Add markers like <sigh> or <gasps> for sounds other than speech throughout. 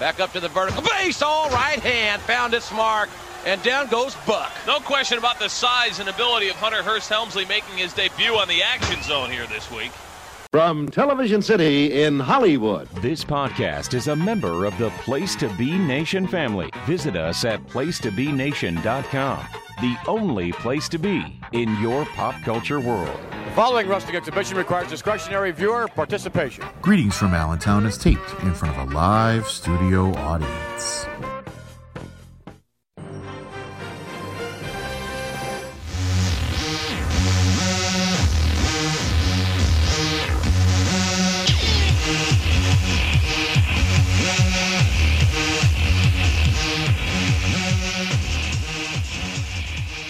Back up to the vertical base, all right hand, found its mark, and down goes Buck. No question about the size and ability of Hunter Hearst Helmsley making his debut on the action zone here this week. From Television City in Hollywood. This podcast is a member of the Place to Be Nation family. Visit us at placetobenation.com, the only place to be in your pop culture world. The following wrestling exhibition requires discretionary viewer participation. Greetings from Allentown is taped in front of a live studio audience.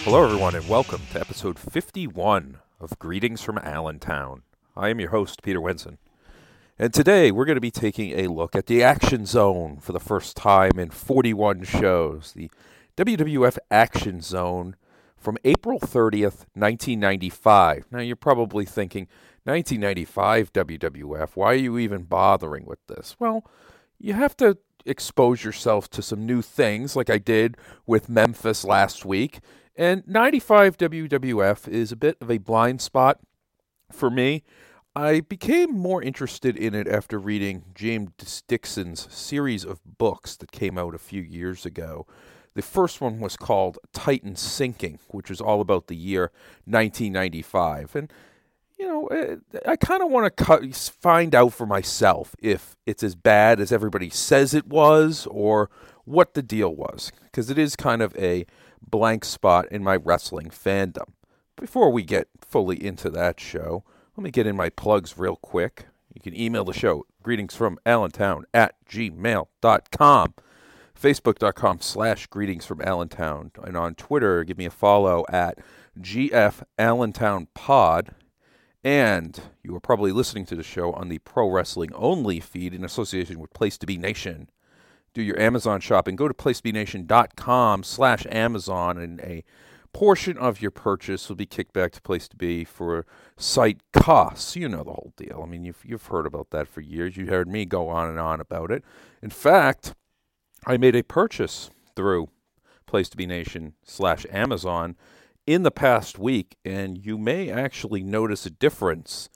Hello, everyone, and welcome to episode 51 of Greetings from Allentown. I am your host, Peter Wenson. And today we're going to be taking a look at the Action Zone for the first time in 41 shows. The WWF Action Zone from April 30th, 1995. Now, you're probably thinking, 1995 WWF, why are you even bothering with this? Well, you have to expose yourself to some new things like I did with Memphis last week. And 95 WWF is a bit of a blind spot for me. I became more interested in it after reading James Dixon's series of books that came out a few years ago. The first one was called Titan Sinking, which was all about the year 1995. And, you know, eh, I kind of want to find out for myself if it's as bad as everybody says it was or what the deal was, because it is kind of a blank spot in my wrestling fandom. Before we get fully into that show, let me get in my plugs real quick. You can email the show, greetings from Allentown at gmail.com, facebook.com slash greetings from Allentown, and on Twitter, give me a follow at GF Allentown Pod. And you are probably listening to the show on the Pro Wrestling Only feed in association with Place to Be Nation do your Amazon shopping, go to placebenation.com slash Amazon, and a portion of your purchase will be kicked back to Place to Be for site costs. You know the whole deal. I mean, you've, you've heard about that for years. You heard me go on and on about it. In fact, I made a purchase through Place to Be Nation slash Amazon in the past week, and you may actually notice a difference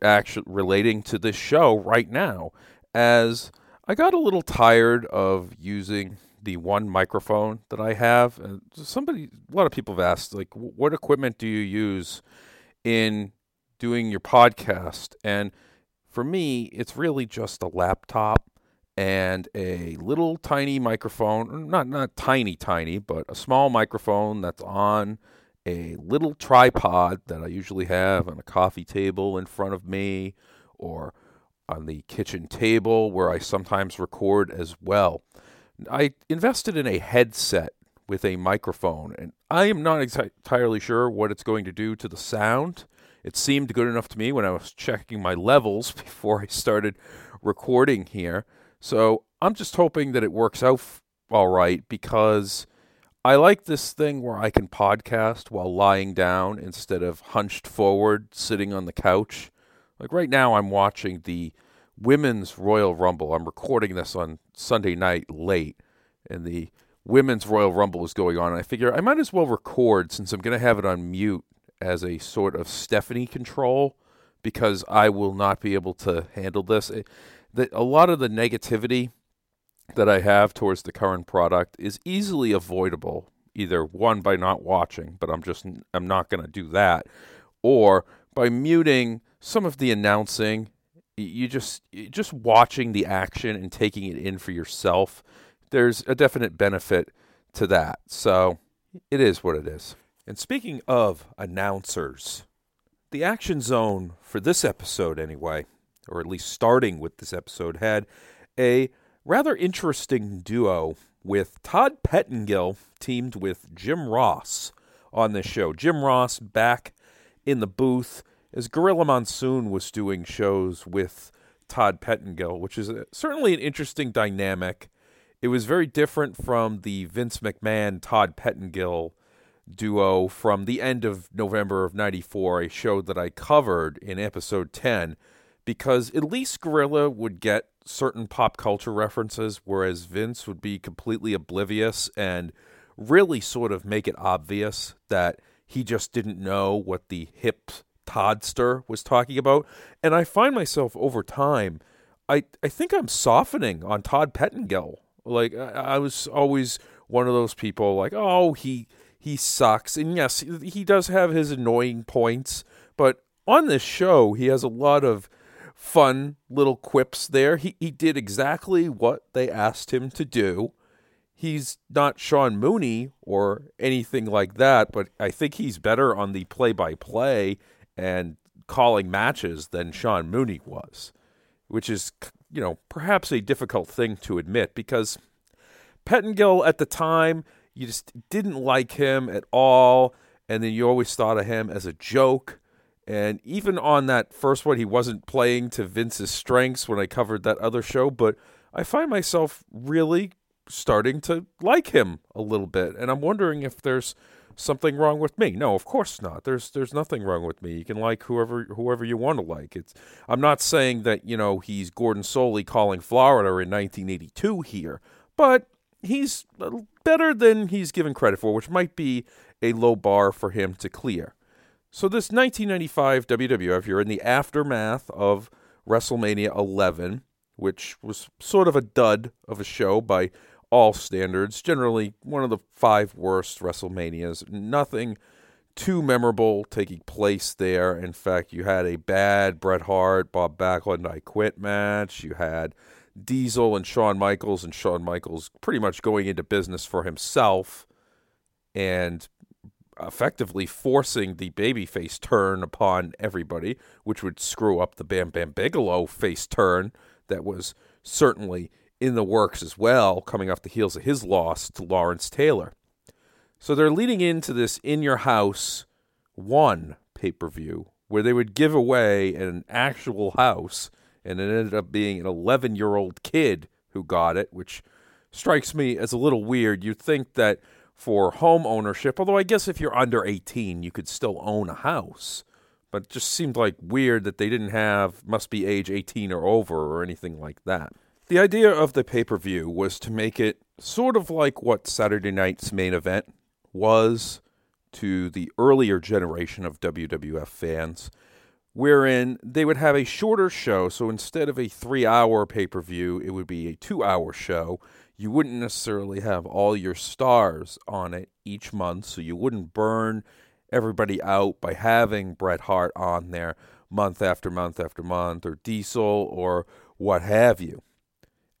actually relating to this show right now as – I got a little tired of using the one microphone that I have. And somebody, a lot of people have asked, like, what equipment do you use in doing your podcast? And for me, it's really just a laptop and a little tiny microphone, not not tiny tiny, but a small microphone that's on a little tripod that I usually have on a coffee table in front of me or on the kitchen table where I sometimes record as well. I invested in a headset with a microphone, and I am not entirely sure what it's going to do to the sound. It seemed good enough to me when I was checking my levels <laughs> before I started recording here. So I'm just hoping that it works out f- all right because I like this thing where I can podcast while lying down instead of hunched forward sitting on the couch. Like right now, I'm watching the Women's Royal Rumble. I'm recording this on Sunday night late, and the Women's Royal Rumble is going on. And I figure I might as well record since I'm going to have it on mute as a sort of Stephanie control because I will not be able to handle this. It, the, a lot of the negativity that I have towards the current product is easily avoidable. Either one by not watching, but I'm just I'm not going to do that, or by muting some of the announcing you just just watching the action and taking it in for yourself there's a definite benefit to that. So it is what it is. And speaking of announcers the action zone for this episode anyway or at least starting with this episode had a rather interesting duo with Todd Pettengill teamed with Jim Ross on this show. Jim Ross back in the booth as Gorilla Monsoon was doing shows with Todd Pettengill, which is a, certainly an interesting dynamic. It was very different from the Vince McMahon Todd Pettengill duo from the end of November of 94, a show that I covered in episode 10, because at least Gorilla would get certain pop culture references, whereas Vince would be completely oblivious and really sort of make it obvious that he just didn't know what the hip Toddster was talking about. And I find myself over time, I, I think I'm softening on Todd Pettengill. Like I, I was always one of those people like, oh, he he sucks. And yes, he does have his annoying points, but on this show, he has a lot of fun little quips there. He he did exactly what they asked him to do. He's not Sean Mooney or anything like that, but I think he's better on the play by play and calling matches than Sean Mooney was, which is, you know, perhaps a difficult thing to admit because Pettengill at the time, you just didn't like him at all. And then you always thought of him as a joke. And even on that first one, he wasn't playing to Vince's strengths when I covered that other show. But I find myself really starting to like him a little bit. And I'm wondering if there's something wrong with me. No, of course not. There's there's nothing wrong with me. You can like whoever whoever you want to like. It's I'm not saying that, you know, he's Gordon Solie calling Florida in 1982 here, but he's better than he's given credit for, which might be a low bar for him to clear. So this 1995 WWF, you're in the aftermath of WrestleMania 11, which was sort of a dud of a show by all standards. Generally, one of the five worst WrestleManias. Nothing too memorable taking place there. In fact, you had a bad Bret Hart, Bob Backlund, I Quit match. You had Diesel and Shawn Michaels, and Shawn Michaels pretty much going into business for himself and effectively forcing the babyface turn upon everybody, which would screw up the Bam Bam Bigelow face turn that was certainly in the works as well, coming off the heels of his loss to Lawrence Taylor. So they're leading into this In Your House 1 pay per view where they would give away an actual house, and it ended up being an 11 year old kid who got it, which strikes me as a little weird. You'd think that for home ownership, although I guess if you're under 18, you could still own a house. But it just seemed like weird that they didn't have must be age 18 or over or anything like that. The idea of the pay per view was to make it sort of like what Saturday night's main event was to the earlier generation of WWF fans, wherein they would have a shorter show. So instead of a three hour pay per view, it would be a two hour show. You wouldn't necessarily have all your stars on it each month, so you wouldn't burn everybody out by having Bret Hart on there month after month after month, or Diesel, or what have you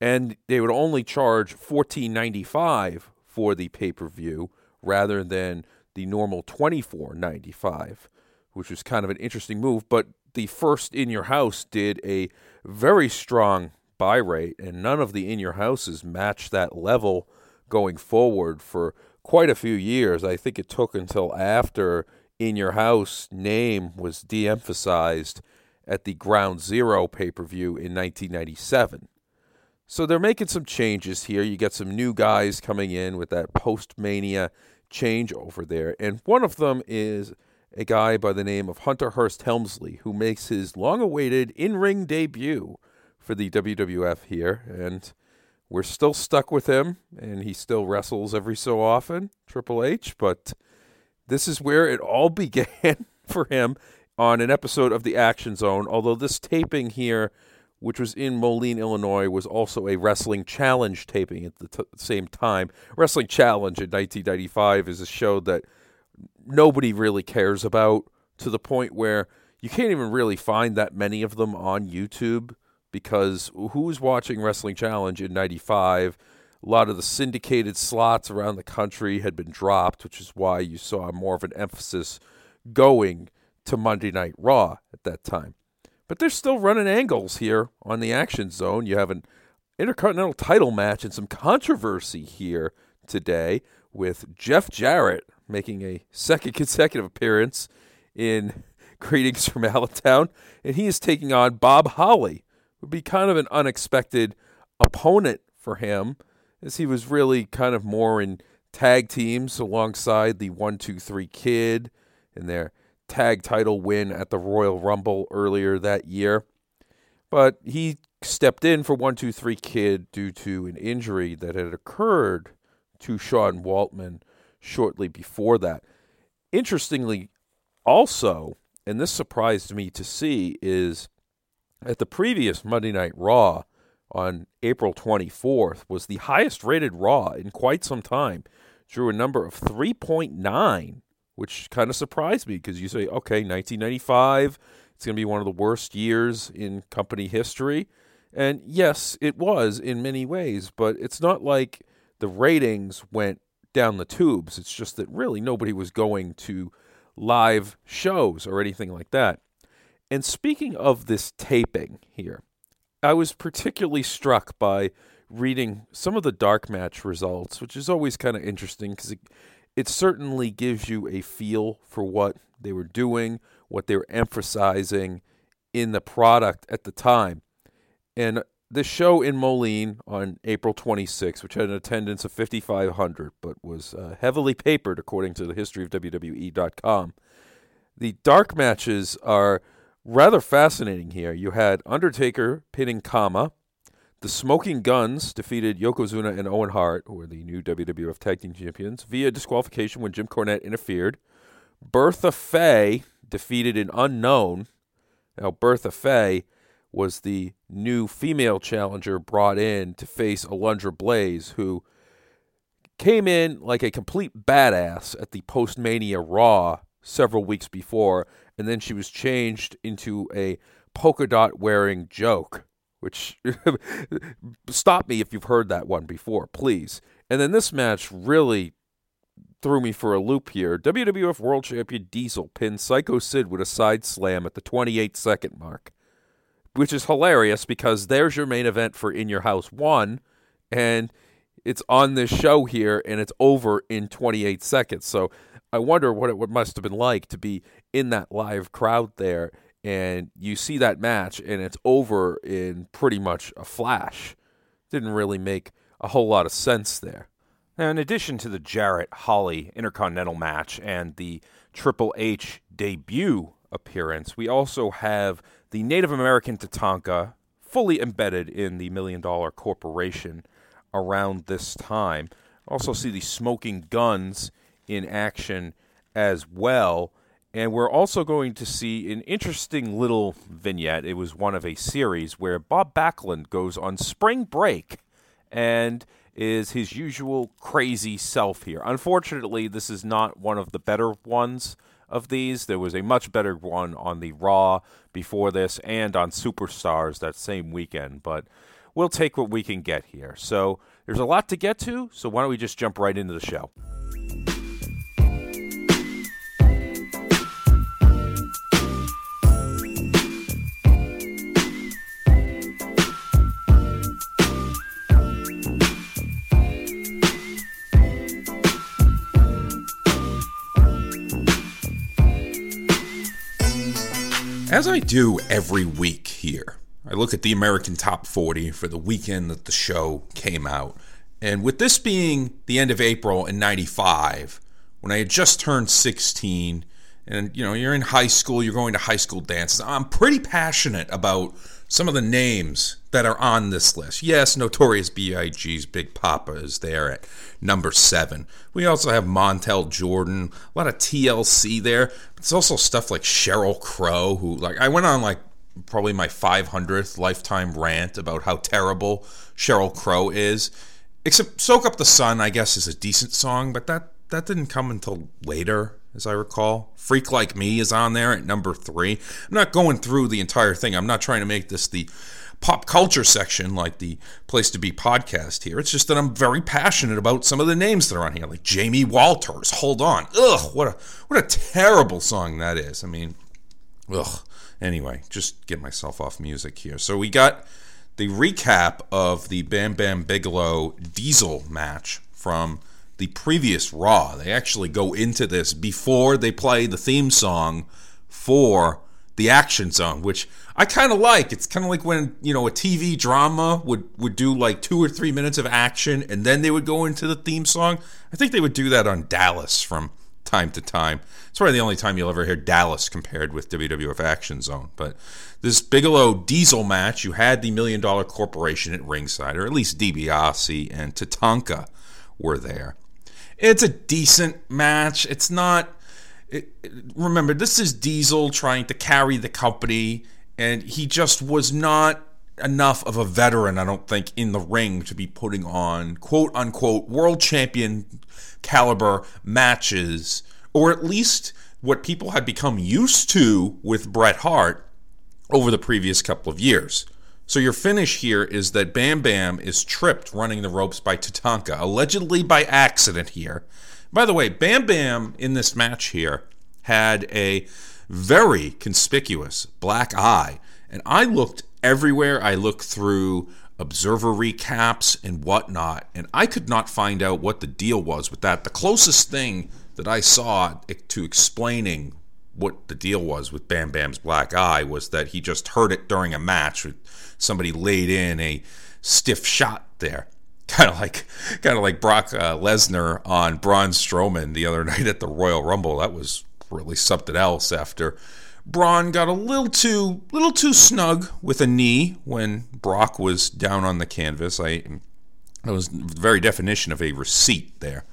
and they would only charge fourteen ninety five for the pay per view rather than the normal twenty four ninety five, which was kind of an interesting move. But the first in your house did a very strong buy rate, and none of the in your houses matched that level going forward for quite a few years. I think it took until after in your house name was de-emphasized at the Ground Zero pay per view in 1997. So they're making some changes here. You get some new guys coming in with that post mania change over there. And one of them is a guy by the name of Hunter Hearst Helmsley, who makes his long awaited in ring debut for the WWF here. And we're still stuck with him, and he still wrestles every so often, Triple H. But this is where it all <laughs> began for him on an episode of The Action Zone. Although this taping here which was in Moline, Illinois, was also a Wrestling Challenge taping at the t- same time. Wrestling Challenge in 1995 is a show that nobody really cares about to the point where you can't even really find that many of them on YouTube because who's watching Wrestling Challenge in 95? A lot of the syndicated slots around the country had been dropped, which is why you saw more of an emphasis going to Monday Night Raw at that time. But they're still running angles here on the action zone. You have an intercontinental title match and some controversy here today with Jeff Jarrett making a second <laughs> consecutive appearance in <laughs> Greetings from Allentown, and he is taking on Bob Holly. Would be kind of an unexpected opponent for him, as he was really kind of more in tag teams alongside the one two three kid and their tag title win at the Royal Rumble earlier that year. But he stepped in for 123 Kid due to an injury that had occurred to Sean Waltman shortly before that. Interestingly, also, and this surprised me to see, is at the previous Monday Night Raw on April 24th was the highest rated Raw in quite some time. Drew a number of 3.9, which kind of surprised me because you say, okay, 1995, it's going to be one of the worst years in company history. And yes, it was in many ways, but it's not like the ratings went down the tubes. It's just that really nobody was going to live shows or anything like that. And speaking of this taping here, I was particularly struck by reading some of the dark match results, which is always kind of interesting because it, it certainly gives you a feel for what they were doing, what they were emphasizing in the product at the time. And the show in Moline on April 26, which had an attendance of 5,500, but was uh, heavily papered according to the history of WWE.com. The dark matches are rather fascinating here. You had Undertaker pinning Kama. The Smoking Guns defeated Yokozuna and Owen Hart, who were the new WWF Tag Team Champions, via disqualification when Jim Cornette interfered. Bertha Faye defeated an unknown. Now, Bertha Faye was the new female challenger brought in to face Alundra Blaze, who came in like a complete badass at the post Mania Raw several weeks before, and then she was changed into a polka dot wearing joke. Which <laughs> stop me if you've heard that one before, please. And then this match really threw me for a loop here. WWF World Champion Diesel pinned Psycho Sid with a side slam at the 28 second mark which is hilarious because there's your main event for In Your House 1 and it's on this show here and it's over in 28 seconds. So I wonder what it must have been like to be in that live crowd there and you see that match and it's over in pretty much a flash. Didn't really make a whole lot of sense there. Now, in addition to the Jarrett Holly Intercontinental match and the Triple H debut appearance, we also have the Native American Tatanka fully embedded in the Million Dollar Corporation around this time. Also, see the Smoking Guns in action as well. And we're also going to see an interesting little vignette. It was one of a series where Bob Backlund goes on spring break and is his usual crazy self here. Unfortunately, this is not one of the better ones of these. There was a much better one on the Raw before this and on Superstars that same weekend, but we'll take what we can get here. So there's a lot to get to, so why don't we just jump right into the show? As I do every week here, I look at the American Top 40 for the weekend that the show came out. And with this being the end of April in 95, when I had just turned 16, and you know, you're in high school, you're going to high school dances, I'm pretty passionate about some of the names that are on this list. Yes, Notorious B.I.G.'s Big Poppa is there at number seven. We also have Montel Jordan, a lot of TLC there. It's also stuff like Sheryl Crow, who, like, I went on, like, probably my 500th lifetime rant about how terrible Sheryl Crow is. Except Soak Up the Sun, I guess, is a decent song, but that, that didn't come until later as I recall. Freak Like Me is on there at number three. I'm not going through the entire thing. I'm not trying to make this the pop culture section like the Place to Be podcast here. It's just that I'm very passionate about some of the names that are on here, like Jamie Walters. Hold on. Ugh, what a what a terrible song that is. I mean, ugh. Anyway, just get myself off music here. So we got the recap of the Bam Bam Bigelow Diesel match from the previous Raw. They actually go into this before they play the theme song for the Action Zone, which I kind of like. It's kind of like when you know a TV drama would would do like two or three minutes of action, and then they would go into the theme song. I think they would do that on Dallas from time to time. It's probably the only time you'll ever hear Dallas compared with WWF Action Zone. But this Bigelow Diesel match, you had the Million Dollar Corporation at ringside, or at least DiBiase and Tatanka were there. It's a decent match. It's not. It, remember, this is Diesel trying to carry the company, and he just was not enough of a veteran, I don't think, in the ring to be putting on quote unquote world champion caliber matches, or at least what people had become used to with Bret Hart over the previous couple of years. So your finish here is that Bam Bam is tripped running the ropes by Tatanka, allegedly by accident here. By the way, Bam Bam in this match here had a very conspicuous black eye, and I looked everywhere. I looked through observer recaps and whatnot, and I could not find out what the deal was with that. The closest thing that I saw to explaining what the deal was with Bam Bam's black eye was that he just heard it during a match. Somebody laid in a stiff shot there. <laughs> Kind of like, kind of like Brock uh, Lesnar on Braun Strowman the other <laughs> night at the Royal Rumble. That was really something else. After Braun got a little too little too snug with a knee when Brock was down on the canvas. I that was the very definition of a receipt there.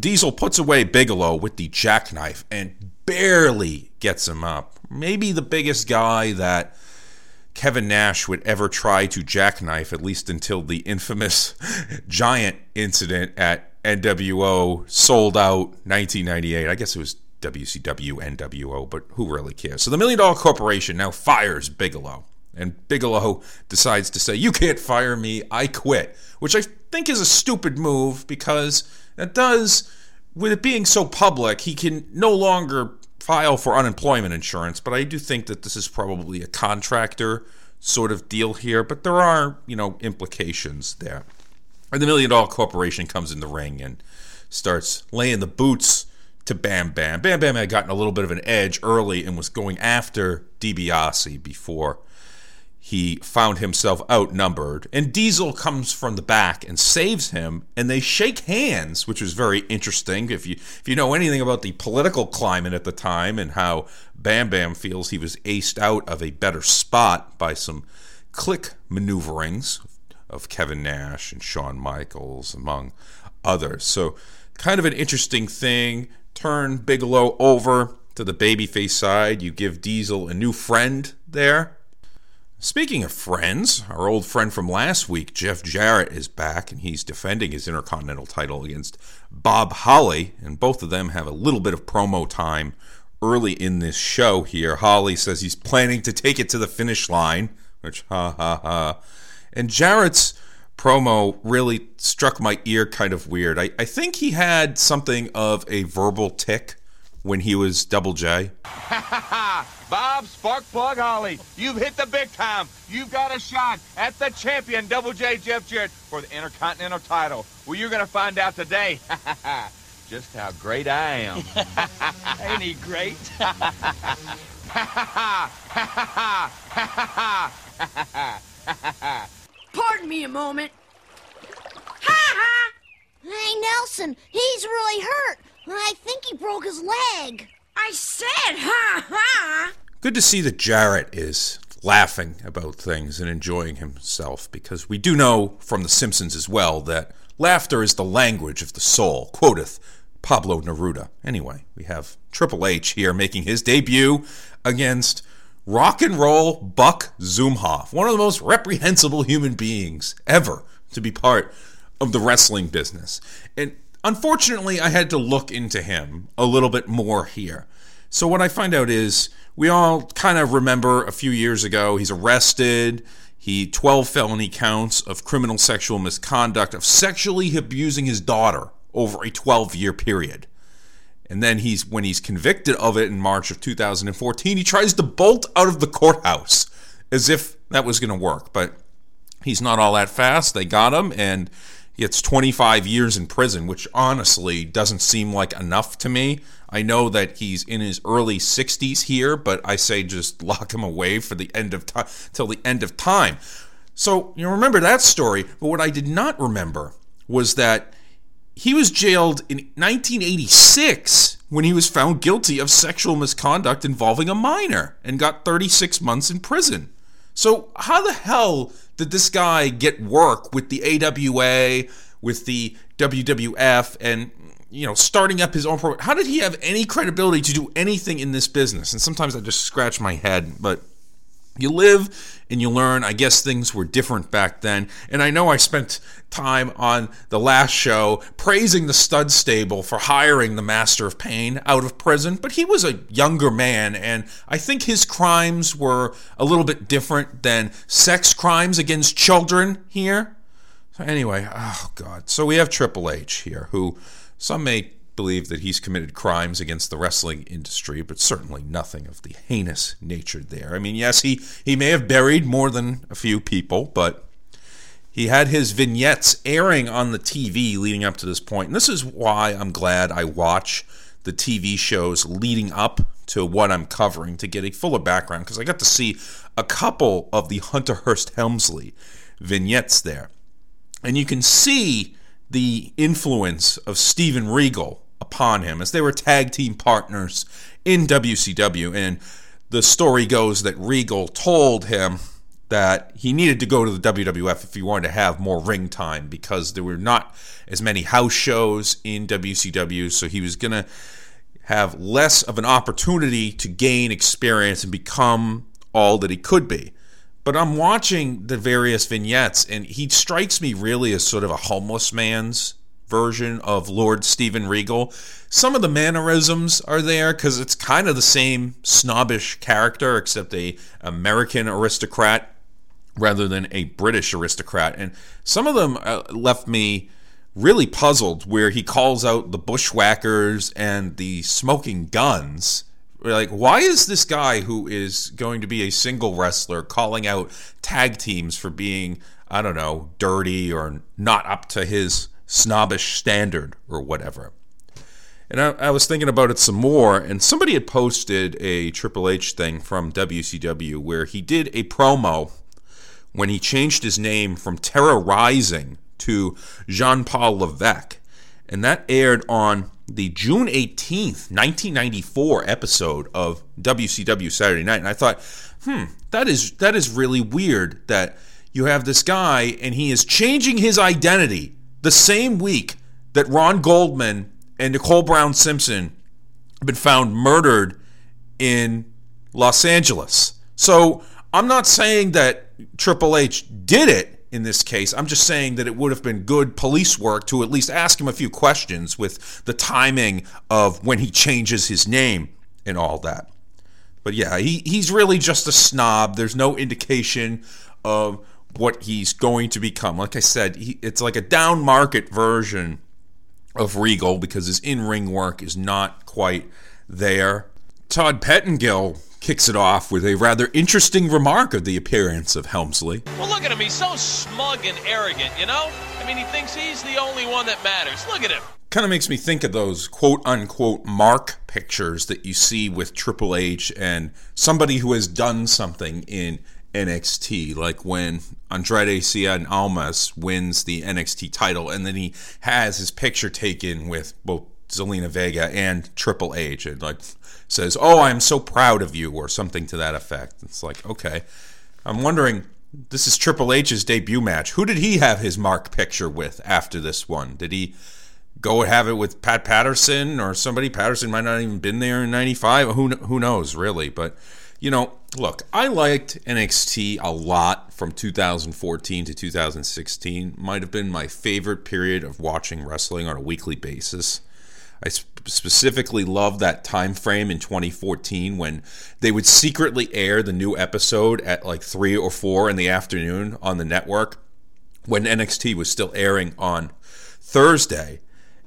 Diesel puts away Bigelow with the jackknife and barely gets him up. Maybe the biggest guy that Kevin Nash would ever try to jackknife, at least until the infamous <laughs> giant incident at NWO Souled Out 1998. I guess it was WCW, NWO, but who really cares? So the Million Dollar Corporation now fires Bigelow. And Bigelow decides to say, You can't fire me, I quit. Which I think is a stupid move because it does, with it being so public, he can no longer file for unemployment insurance. But I do think that this is probably a contractor sort of deal here. But there are, you know, implications there. And the Million Dollar Corporation comes in the ring and starts laying the boots to Bam Bam. Bam Bam had gotten a little bit of an edge early and was going after DiBiase before he found himself outnumbered. And Diesel comes from the back and saves him, and they shake hands, which was very interesting. If you if you know anything about the political climate at the time and how Bam Bam feels he was aced out of a better spot by some Kliq maneuverings of Kevin Nash and Shawn Michaels, among others. So kind of an interesting thing turn Bigelow over to the babyface side. You give Diesel a new friend there. Speaking of friends, our old friend from last week, Jeff Jarrett, is back and he's defending his Intercontinental title against Bob Holly. And both of them have a little bit of promo time early in this show here. Holly says he's planning to take it to the finish line, which ha ha ha. And Jarrett's promo really struck my ear kind of weird. I, I think he had something of a verbal tic when he was Double J. <laughs> Bob Sparkplug Holly, you've hit the big time. You've got a shot at the champion, Double J Jeff Jarrett, for the Intercontinental title. Well, you're going to find out today <laughs> just how great I am. <laughs> Ain't he great? Pardon me a moment. Ha ha! Hey, Nelson, he's really hurt. I think he broke his leg. I said ha ha! Good to see that Jarrett is laughing about things and enjoying himself because we do know from The Simpsons as well that laughter is the language of the soul, quoteth Pablo Neruda. Anyway, we have Triple H here making his debut against rock and roll Buck Zumhofe, one of the most reprehensible human beings ever to be part of the wrestling business. And unfortunately, I had to look into him a little bit more here. So, what I find out is we all kind of remember a few years ago, he's arrested. He 12 felony counts of criminal sexual misconduct of sexually abusing his daughter over a 12 year period. And then he's when he's convicted of it in March of 2014, he tries to bolt out of the courthouse as if that was going to work, but he's not all that fast. They got him and he gets 25 years in prison, which honestly doesn't seem like enough to me. I know that he's in his early 60s here, but I say just <laughs> lock him away for the end of time till the end of time. So, you remember that story, but what I did not remember was that he was jailed in 1986 when he was found guilty of sexual misconduct involving a minor and got 36 months in prison. So, how the hell did this guy get work with the AWA, with the WWF, and you know, starting up his own program? How did he have any credibility to do anything in this business? And sometimes I just scratch my head, but you live and you learn. I guess things were different back then. And I know I spent time on the last show praising the stud stable for hiring the master of pain out of prison, but he was a younger man, and I think his crimes were a little bit different than sex crimes against children here. So, anyway, oh God. So we have Triple H here, who some may believe that he's committed crimes against the wrestling industry, but certainly nothing of the heinous nature there. I mean, yes, he, he may have buried more than a few people, but he had his vignettes airing on the TV leading up to this point. And this is why I'm glad I watch the TV shows leading up to what I'm covering to get a fuller background because I got to see a couple of the Hunter Hearst Helmsley vignettes there. And you can see the influence of Steven Regal upon him as they were tag team partners in WCW. And the story goes that Regal told him that he needed to go to the WWF if he wanted to have more ring time because there were not as many house shows in WCW. So he was going to have less of an opportunity to gain experience and become all that he could be. But I'm watching the various vignettes, and he strikes me really as sort of a homeless man's version of Lord Steven Regal. Some of the mannerisms are there because it's kind of the same snobbish character, except a American aristocrat rather than a British aristocrat. And some of them uh, left me really puzzled, where he calls out the bushwhackers and the smoking guns like, why is this guy who is going to be a single wrestler calling out tag teams for being, I don't know, dirty or not up to his snobbish standard or whatever? And I, I, was thinking about it some more, and somebody had posted a Triple H thing from WCW where he did a promo when he changed his name from Terra Ryzing to Jean Paul Levesque. And that aired on the June 18th, 1994 episode of WCW Saturday Night. And I thought, hmm, that is that is really weird that you have this guy and he is changing his identity the same week that Ron Goldman and Nicole Brown Simpson have been found murdered in Los Angeles. So I'm not saying that Triple H did it in this case. I'm just saying that it would have been good police work to at least ask him a few questions with the timing of when he changes his name and all that. But yeah, he, he's really just a snob. There's no indication of what he's going to become. Like I said, he, it's like a down market version of Regal because his in ring work is not quite there. Todd Pettengill kicks it off with a rather interesting remark of the appearance of Helmsley. Well, look at him. He's so smug and arrogant, you know? I mean, he thinks he's the only one that matters. Look at him. Kind of makes me think of those quote unquote mark pictures that you see with Triple H and somebody who has done something in NXT, like when Andrade Cien Almas wins the NXT title and then he has his picture taken with both Zelina Vega and Triple H. And like says, "Oh, I'm so proud of you," or something to that effect. It's like, okay, I'm wondering. This is Triple H's debut match. Who did he have his mark picture with after this one? Did he go have it with Pat Patterson or somebody? Patterson might not even been there in '95. Who who knows, really? But you know, look, I liked NXT a lot from 2014 to 2016. Might have been my favorite period of watching wrestling on a weekly basis. I specifically love that time frame in 2014 when they would secretly air the new episode at like 3 or 4 in the afternoon on the network when NXT was still airing on Thursday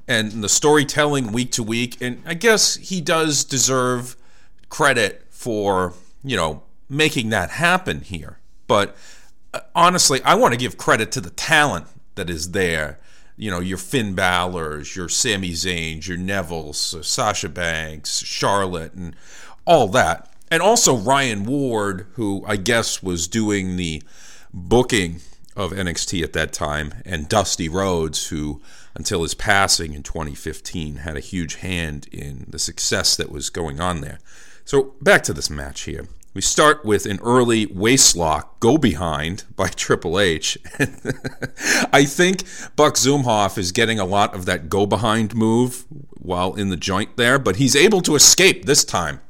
and the storytelling week to week and I guess he does deserve credit for, you know, making that happen here. But uh, honestly, I want to give credit to the talent that is there you know, your Finn Balor's, your Sami Zayn's, your Neville's, Sasha Banks, Charlotte, and all that. And also Ryan Ward, who I guess was doing the booking of NXT at that time, and Dusty Rhodes, who until his passing in 2015 had a huge hand in the success that was going on there. So back to this match here. We start with an early waistlock go behind by <laughs> Triple H. I think Buck Zumhofe is getting a lot of that go behind move while in the joint there, but he's able to escape this time.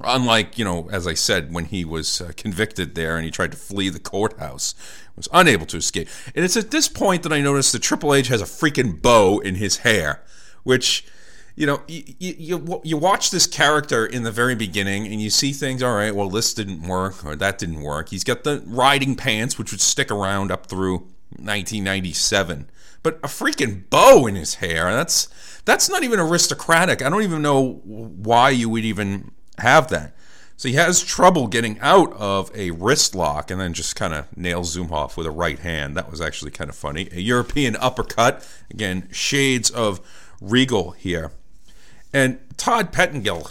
Unlike, you know, as I said, when he was uh, convicted there and he tried to flee the courthouse, was unable to escape. And it's at this point that I noticed that Triple H has a freaking bow in his hair, which you know, you, you, you watch this character in the very beginning and you see things, all right, well, this didn't work or that didn't work. He's got the riding pants, which would stick around up through 1997. But a freaking bow in his hair, that's, that's not even aristocratic. I don't even know why you would even have that. So he has trouble getting out of a wrist lock and then just kind of nails Zumhofe with a right hand. That was actually kind of funny. A European uppercut. Again, shades of Regal here. And Todd Pettengill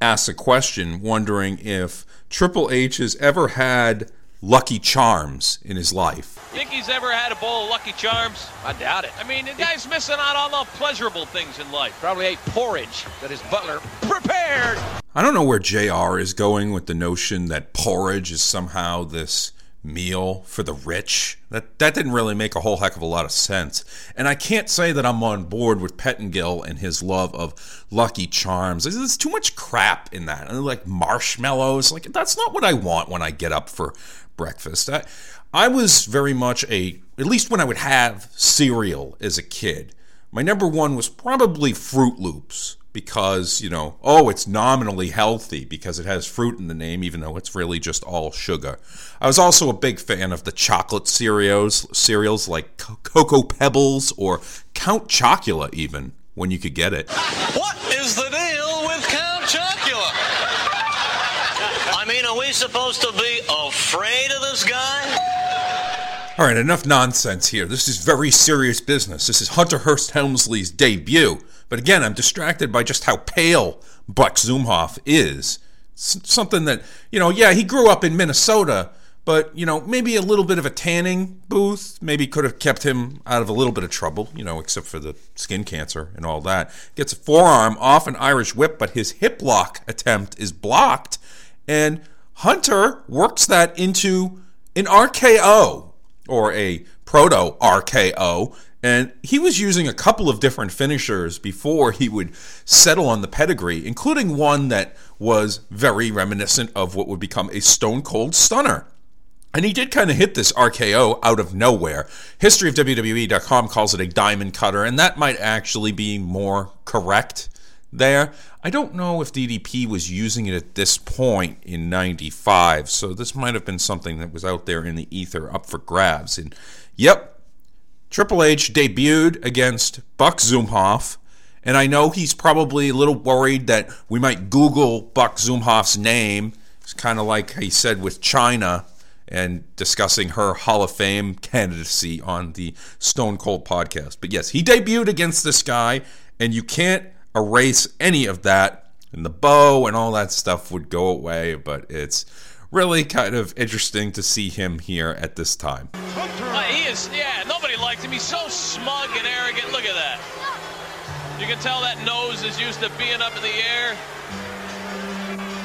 asks a question wondering if Triple H has ever had Lucky Charms in his life. Think he's ever had a bowl of Lucky Charms? I doubt it. I mean, the guy's missing out on the pleasurable things in life. Probably ate porridge that his butler prepared. I don't know where JR is going with the notion that porridge is somehow this meal for the rich. That that didn't really make a whole heck of a lot of sense. And I can't say that I'm on board with Pettengill and his love of Lucky Charms. There's too much crap in that. And like marshmallows, like that's not what I want when I get up for breakfast. I I was very much a at least when I would have cereal as a kid. My number one was probably Froot Loops because, you know, oh, it's nominally healthy because it has fruit in the name, even though it's really just all sugar. I was also a big fan of the chocolate cereals, cereals like Cocoa Pebbles or Count Chocula, even when you could get it. What is the deal with Count Chocula? I mean, are we supposed to be afraid of this guy? All right, enough nonsense here. This is very serious business. This is Hunter Hearst Helmsley's debut. But again, I'm distracted by just how pale Buck Zumhofe is. Something that, you know, yeah, he grew up in Minnesota, but, you know, maybe a little bit of a tanning booth maybe could have kept him out of a little bit of trouble, you know, except for the skin cancer and all that. Gets a forearm off an Irish whip, but his hip lock attempt is blocked. And Hunter works that into an RKO or a proto RKO and he was using a couple of different finishers before he would settle on the pedigree, including one that was very reminiscent of what would become a stone cold stunner. And he did kind of hit this RKO out of nowhere. History of WWE.com calls it a diamond cutter, and that might actually be more correct there. I don't know if DDP was using it at this point in 95, so this might have been something that was out there in the ether up for grabs. And yep, Triple H debuted against Buck Zumhofe, and I know he's probably a little worried that we might Google Buck Zumhofe's name. It's kind of like he said with Chyna and discussing her Hall of Fame candidacy on the Stone Cold podcast. But yes, he debuted against this guy, and you can't erase any of that. And the bow and all that stuff would go away, but it's really kind of interesting to see him here at this time. Uh, he is, yeah, nobody likes him. He's so smug and arrogant. Look at that. You can tell that nose is used to being up in the air.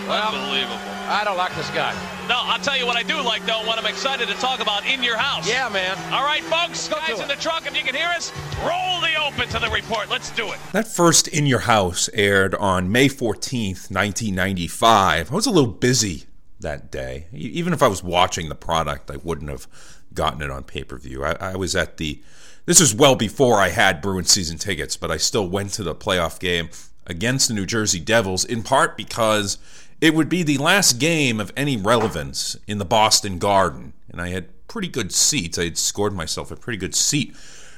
Well, Unbelievable. I don't like this guy. No, I'll tell you what I do like, though, what I'm excited to talk about in your house. Yeah, man. All right, folks, guys in the truck, if you can hear us, roll the open to the report. Let's do it. That first In Your House aired on May 14th, 1995. I was a little busy that day. Even if I was watching the product, I wouldn't have gotten it on pay per view. I, I was at the. This was well before I had Bruins season tickets, but I still went to the playoff game against the New Jersey Devils, in part because it would be the last game of any relevance in the Boston Garden. And I had pretty good seats. I had scored myself a pretty good seat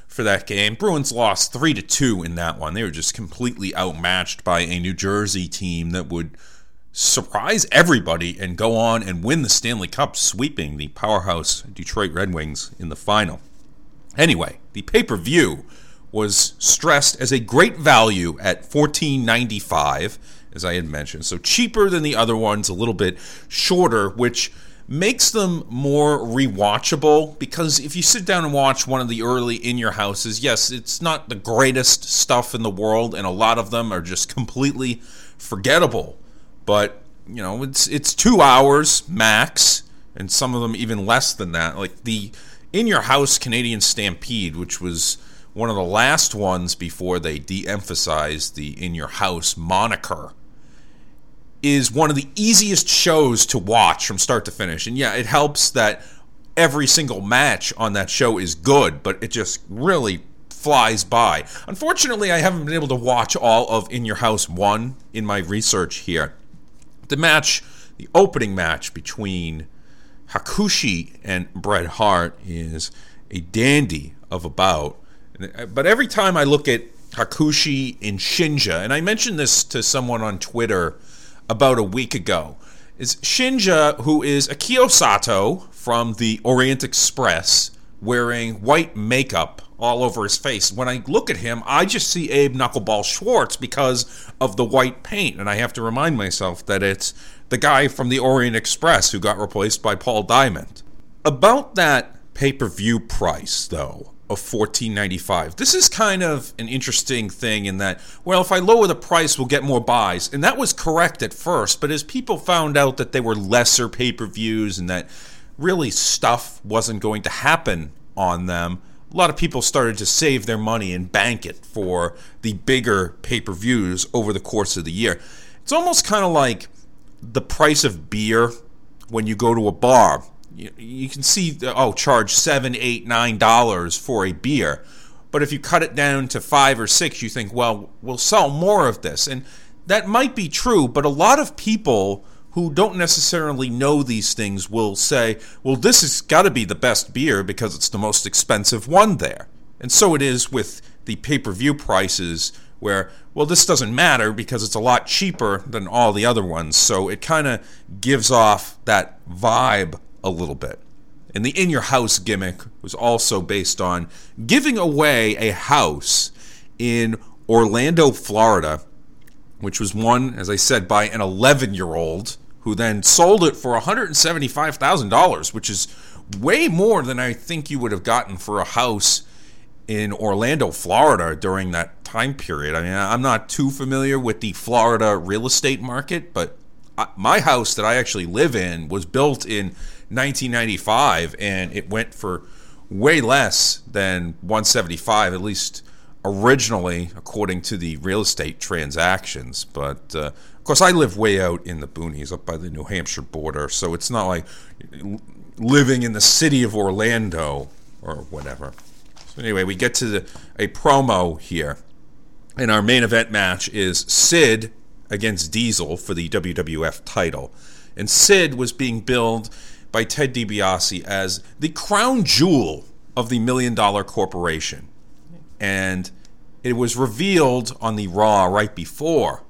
for that game. Bruins lost 3 to 2 in that one. They were just completely outmatched by a New Jersey team that would surprise everybody and go on and win the Stanley Cup, sweeping the powerhouse Detroit Red Wings in the final. Anyway, the pay-per-view was stressed as a great value at $14.95 as I had mentioned. So cheaper than the other ones, a little bit shorter, which makes them more rewatchable because if you sit down and watch one of the early in your houses, yes, it's not the greatest stuff in the world and a lot of them are just completely forgettable. But, you know, it's it's 2 hours max and some of them even less than that. Like the in your house Canadian Stampede, which was one of the last ones before they de-emphasized the in your house moniker is one of the easiest shows to watch from start to finish. And yeah, it helps that every single match on that show is good, but it just really flies by. Unfortunately, I haven't been able to watch all of In Your House 1 in my research here. The match, the opening match between Hakushi and Bret Hart is a dandy of a bout. But every time I look at Hakushi in Shinja, and I mentioned this to someone on Twitter about a week ago is Shinja, who is Akio Sato from the Orient Express, wearing white makeup all over his face. When I look at him, I just see Abe Knuckleball Schwartz because of the white paint, and I have to remind myself that it's the guy from the Orient Express who got replaced by Paul Diamond. About that pay per view price, though, of 14.95. This is kind of an interesting thing in that well if I lower the price we'll get more buys and that was correct at first but as people found out that they were lesser pay-per-views and that really stuff wasn't going to happen on them a lot of people started to save their money and bank it for the bigger pay-per-views over the course of the year. It's almost kind of like the price of beer when you go to a bar. You, you can see oh charge seven eight nine dollars for a beer. But if you cut it down to five or six you think well we'll sell more of this. And that might be true but a lot of people who don't necessarily know these things will say well this has got to be the best beer because it's the most expensive one there and so it is with the pay-per-view prices where well this doesn't matter because it's a lot cheaper than all the other ones so it kind of gives off that vibe a little bit. And the in your house gimmick was also based on giving away a house in Orlando, Florida, which was won, as I said, by an 11 year old who then sold it for $175,000, which is way more than I think you would have gotten for a house in Orlando, Florida during that time period. I mean, I'm not too familiar with the Florida real estate market, but my house that I actually live in was built in 1995, and it went for way less than 175, at least originally, according to the real estate transactions. But uh, of course, I live way out in the boonies, up by the New Hampshire border, so it's not like living in the city of Orlando or whatever. So anyway, we get to the, a promo here, and our main event match is Sid against Diesel for the WWF title. And Sid was being billed by Ted DiBiase as the crown jewel of the Million Dollar Corporation. And it was revealed on the Raw right before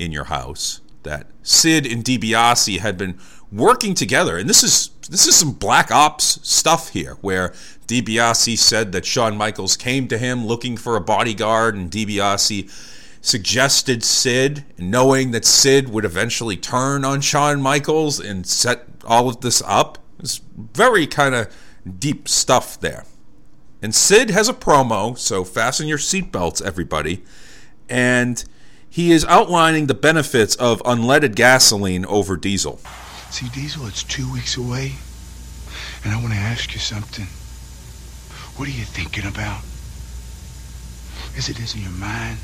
In Your House that Sid and DiBiase had been working together. And this is this is some black ops stuff here where DiBiase said that Shawn Michaels came to him looking for a bodyguard and DiBiase suggested Sid, knowing that Sid would eventually turn on Shawn Michaels and set all of this up. It's very kind of deep stuff there. And Sid has a promo, so fasten your seatbelts, everybody. And he is outlining the benefits of unleaded gasoline over diesel. See, Diesel, it's two weeks away. And I want to ask you something. What are you thinking about? Is it in your mind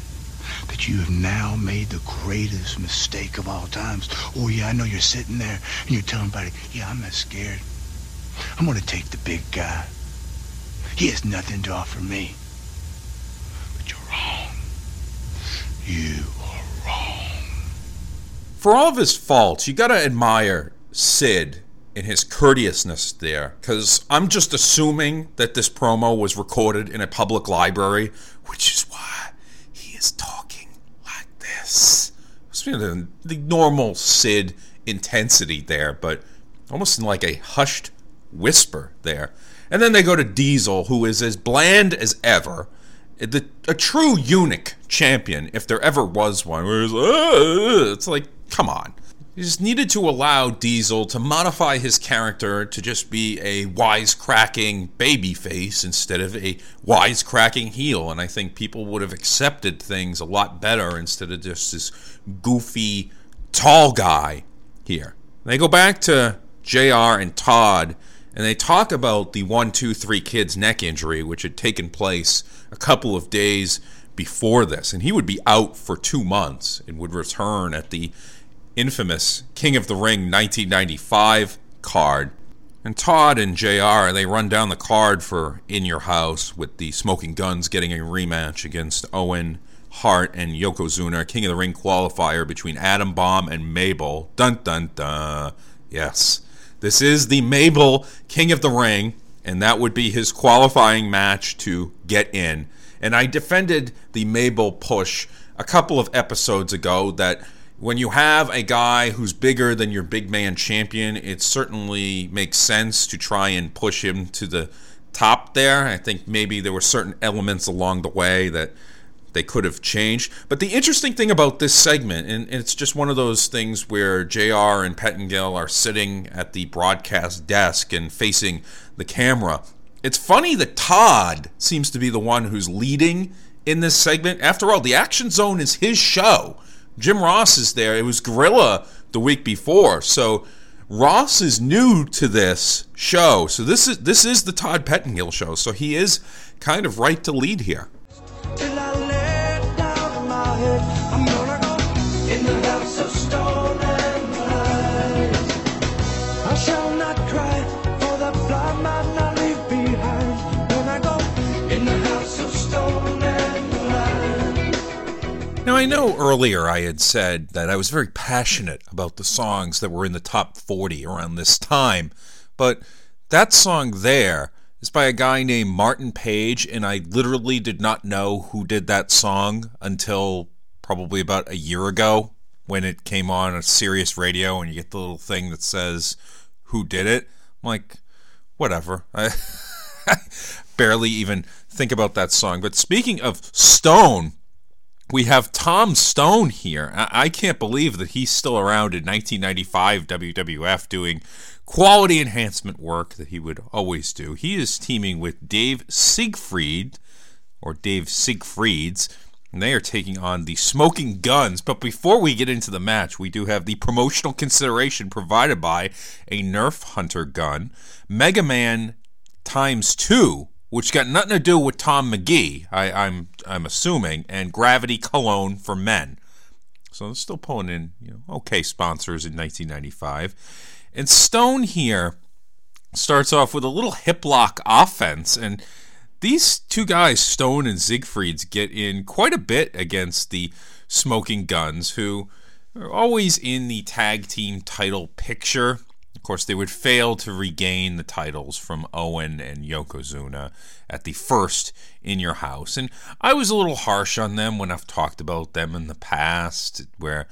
that you have now made the greatest mistake of all times. Oh, yeah, I know you're sitting there and you're telling everybody, yeah, I'm not scared. I'm going to take the big guy. He has nothing to offer me. But you're wrong. You are wrong. For all of his faults, you got to admire Sid in his courteousness there because I'm just assuming that this promo was recorded in a public library, which is why he is talking like this. The, the normal Sid intensity there, but almost in like a hushed whisper there. And then they go to Diesel, who is as bland as ever. The, a true eunuch champion, if there ever was one. It's, uh, it's like, come on. He just needed to allow Diesel to modify his character to just be a wisecracking babyface instead of a wisecracking heel. And I think people would have accepted things a lot better instead of just this goofy, tall guy here. They go back to JR and Todd, and they talk about the 1 2 3 kid's neck injury, which had taken place a couple of days before this. And he would be out for two months and would return at the infamous King of the Ring 1995 card. And Todd and JR, they run down the card for In Your House with the Smoking Guns getting a rematch against Owen, Hart, and Yokozuna, King of the Ring qualifier between Adam Bomb and Mabel. Dun dun dun. Yes. This is the Mabel King of the Ring, and that would be his qualifying match to get in. And I defended the Mabel push a couple of episodes ago that when you have a guy who's bigger than your big man champion, it certainly makes sense to try and push him to the top there. I think maybe there were certain elements along the way that they could have changed. But the interesting thing about this segment, and it's just one of those things where JR and Pettengill are sitting at the broadcast desk and facing the camera. It's funny that Todd seems to be the one who's leading in this segment. After all, the Action Zone is his show. Jim Ross is there. It was Gorilla the week before. So Ross is new to this show. So this is this is the Todd Pettengill show. So he is kind of right to lead here. Now, I know earlier I had said that I was very passionate about the songs that were in the top 40 around this time, but that song there is by a guy named Martin Page, and I literally did not know who did that song until probably about a year ago when it came on a Sirius radio and you get the little thing that says who did it. I'm like, whatever. <laughs> I barely even think about that song. But speaking of Stone, we have Tom Stone here. I can't believe that he's still around in 1995 WWF doing quality enhancement work that he would always do. He is teaming with Dave Siegfried, or Dave Siegfrieds, and they are taking on the Smoking Guns. But before we get into the match, we do have the promotional consideration provided by a Nerf Hunter gun, Mega Man times two which got nothing to do with Tom McGee, I, am I'm, I'm assuming, and Gravity Cologne for Men. So they're still pulling in you know okay sponsors in 1995. And Stone here starts off with a little hip lock offense, and these two guys, Stone and Siegfrieds, get in quite a bit against the Smoking Guns, who are always in the tag team title picture Of course, they would fail to regain the titles from Owen and Yokozuna at the first In Your House. And I was a little harsh on them when I've talked about them in the past, where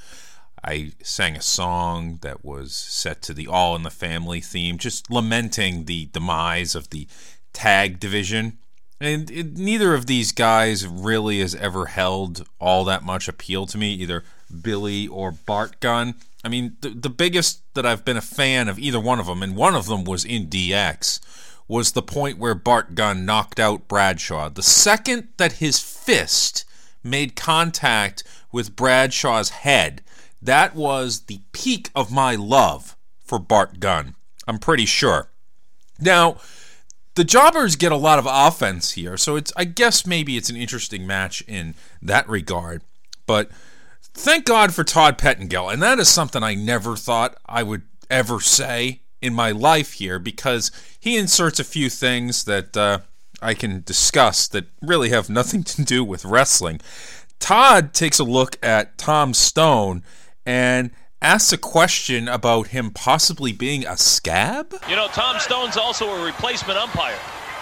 I sang a song that was set to the All in the Family theme, just lamenting the demise of the tag division. And it, neither of these guys really has ever held all that much appeal to me, either Billy or Bart Gunn. I mean, the, the biggest that I've been a fan of either one of them, and one of them was in DX, was the point where Bart Gunn knocked out Bradshaw. The second that his fist made contact with Bradshaw's head, that was the peak of my love for Bart Gunn. I'm pretty sure. Now, the jobbers get a lot of offense here, so it's I guess maybe it's an interesting match in that regard. But Thank God for Todd Pettengill, and that is something I never thought I would ever say in my life here because he inserts a few things that uh, I can discuss that really have nothing to do with wrestling. Todd takes a look at Tom Stone and asks a question about him possibly being a scab. You know, Tom Stone's also a replacement umpire.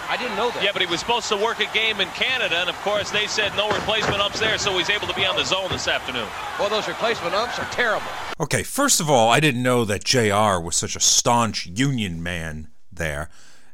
I didn't know that. Yeah, but he was supposed to work a game in Canada, and of course they said no replacement umps there, so he's able to be on the zone this afternoon. Well, those replacement umps are terrible. Okay, first of all, I didn't know that JR was such a staunch Union man there.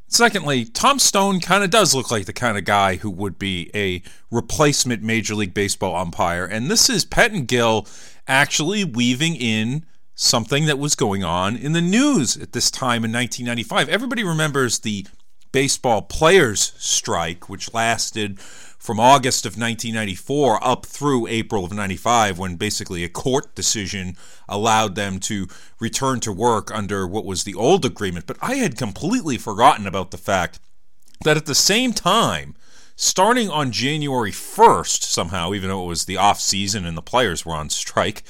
Secondly, Tom Stone kind of does look like the kind of guy who would be a replacement Major League Baseball umpire, and this is Pettengill actually weaving in something that was going on in the news at this time in 1995. Everybody remembers the baseball players' strike, which lasted from August of 1994 up through April of 95, when basically a court decision allowed them to return to work under what was the old agreement. But I had completely forgotten about the fact that at the same time, starting on January 1st, somehow, even though it was the off season and the players were on strike,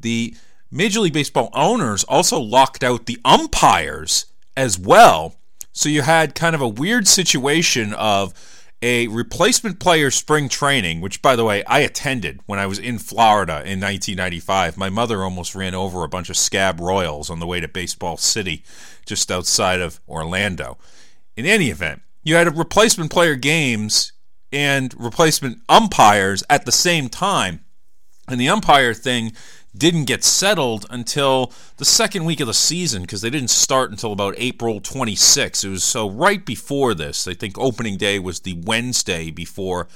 the Major League Baseball owners also locked out the umpires as well. So you had kind of a weird situation of a replacement player spring training, which, by the way, I attended when I was in Florida in 1995. My mother almost ran over a bunch of scab royals on the way to Baseball City, just outside of Orlando. In any event, you had a replacement player games and replacement umpires at the same time. And the umpire thing didn't get settled until the second week of the season because they didn't start until about April 26. It was so right before this. I think opening day was the Wednesday before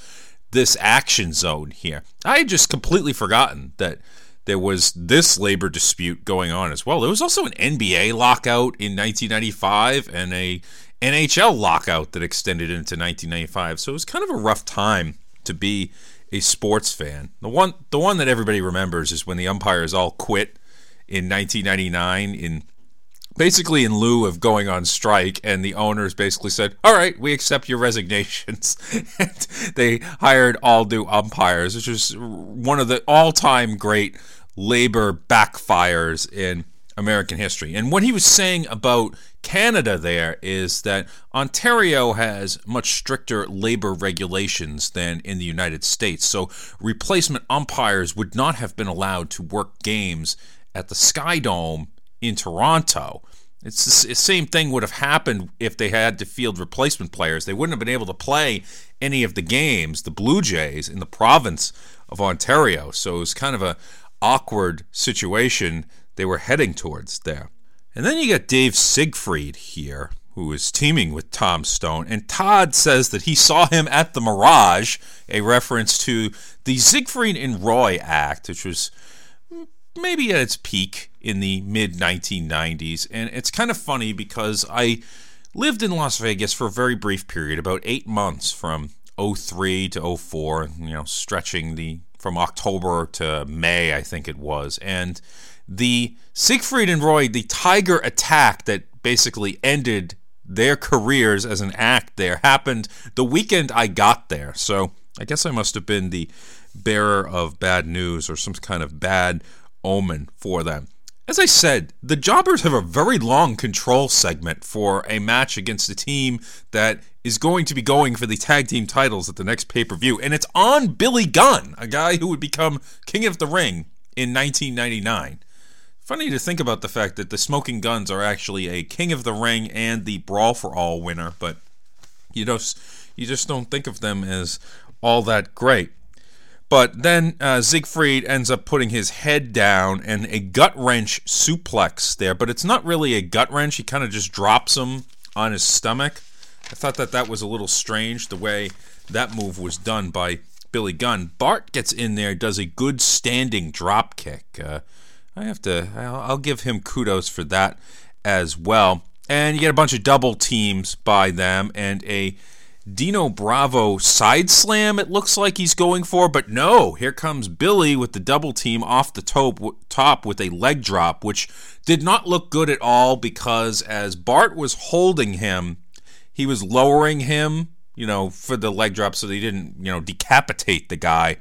this action zone here. I had just completely forgotten that there was this labor dispute going on as well. There was also an NBA lockout in 1995 and a NHL lockout that extended into 1995. So it was kind of a rough time to be a sports fan. The one the one that everybody remembers is when the umpires all quit in 1999 in basically in lieu of going on strike and the owners basically said, "All right, we accept your resignations." <laughs> and they hired all new umpires, which was one of the all-time great labor backfires in American history. And what he was saying about Canada there is that Ontario has much stricter labor regulations than in the United States. So replacement umpires would not have been allowed to work games at the Sky Dome in Toronto. It's the same thing would have happened if they had to field replacement players. They wouldn't have been able to play any of the games, the Blue Jays, in the province of Ontario. So it was kind of a awkward situation they were heading towards there. And then you get Dave Siegfried here, who is teaming with Tom Stone. And Todd says that he saw him at the Mirage, a reference to the Siegfried and Roy Act, which was maybe at its peak in the mid 1990s. And it's kind of funny because I lived in Las Vegas for a very brief period, about eight months from 03 to 04, you know, stretching the from October to May, I think it was. And the Siegfried and Roy, the Tiger attack that basically ended their careers as an act there, happened the weekend I got there. So I guess I must have been the bearer of bad news or some kind of bad omen for them. As I said, the Jobbers have a very long control segment for a match against a team that is going to be going for the tag team titles at the next pay per view. And it's on Billy Gunn, a guy who would become King of the Ring in 1999. Funny to think about the fact that the Smoking Guns are actually a King of the Ring and the Brawl for All winner, but you just you just don't think of them as all that great. But then uh, Siegfried ends up putting his head down and a gut wrench suplex there, but it's not really a gut wrench. He kind of just drops him on his stomach. I thought that that was a little strange the way that move was done by Billy Gunn. Bart gets in there, does a good standing drop kick. Uh, I have to. I'll, give him kudos for that as well. And you get a bunch of double teams by them and a Dino Bravo side slam. It looks like he's going for, but no. Here comes Billy with the double team off the top, top with a leg drop, which did not look good at all because as Bart was holding him, he was lowering him, you know, for the leg drop so he didn't, you know, decapitate the guy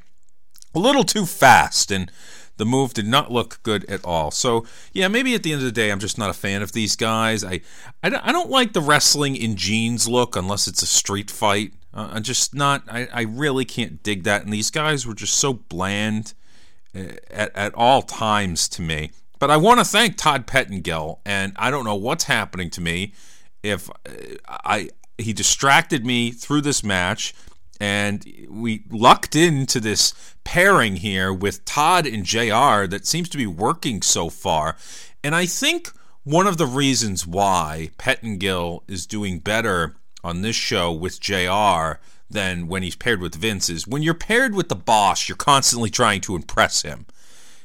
a little too fast and the move did not look good at all. So, yeah, maybe at the end of the day, I'm just not a fan of these guys. I, I, I don't like the wrestling in jeans look unless it's a street fight. Uh, I'm just not, I, I really can't dig that. And these guys were just so bland uh, at, at all times to me. But I want to thank Todd Pettengill, and I don't know what's happening to me. If uh, I he distracted me through this match, and we lucked into this pairing here with Todd and JR that seems to be working so far. And I think one of the reasons why Pettengill is doing better on this show with JR than when he's paired with Vince is when you're paired with the boss, you're constantly trying to impress him.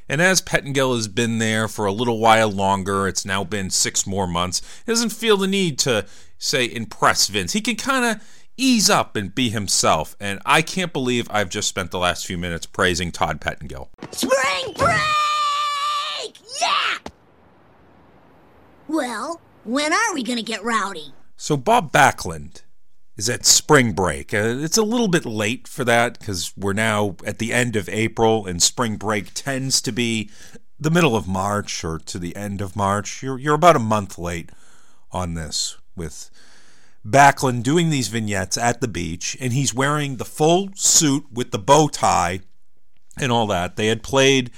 And as Pettengill has been there for a little while longer, it's now been six more months, he doesn't feel the need to, say, impress Vince. He can kind of ease up and be himself. And I can't believe I've just spent the last few minutes praising Todd Pettengill. Spring break! Yeah! Well, when are we gonna get rowdy? So Bob Backlund is at spring break. Uh, it's a little bit late for that because we're now at the end of April, and spring break tends to be the middle of March or to the end of March. You're you're about a month late on this with Backlund doing these vignettes at the beach, and he's wearing the full suit with the bow tie and all that. They had played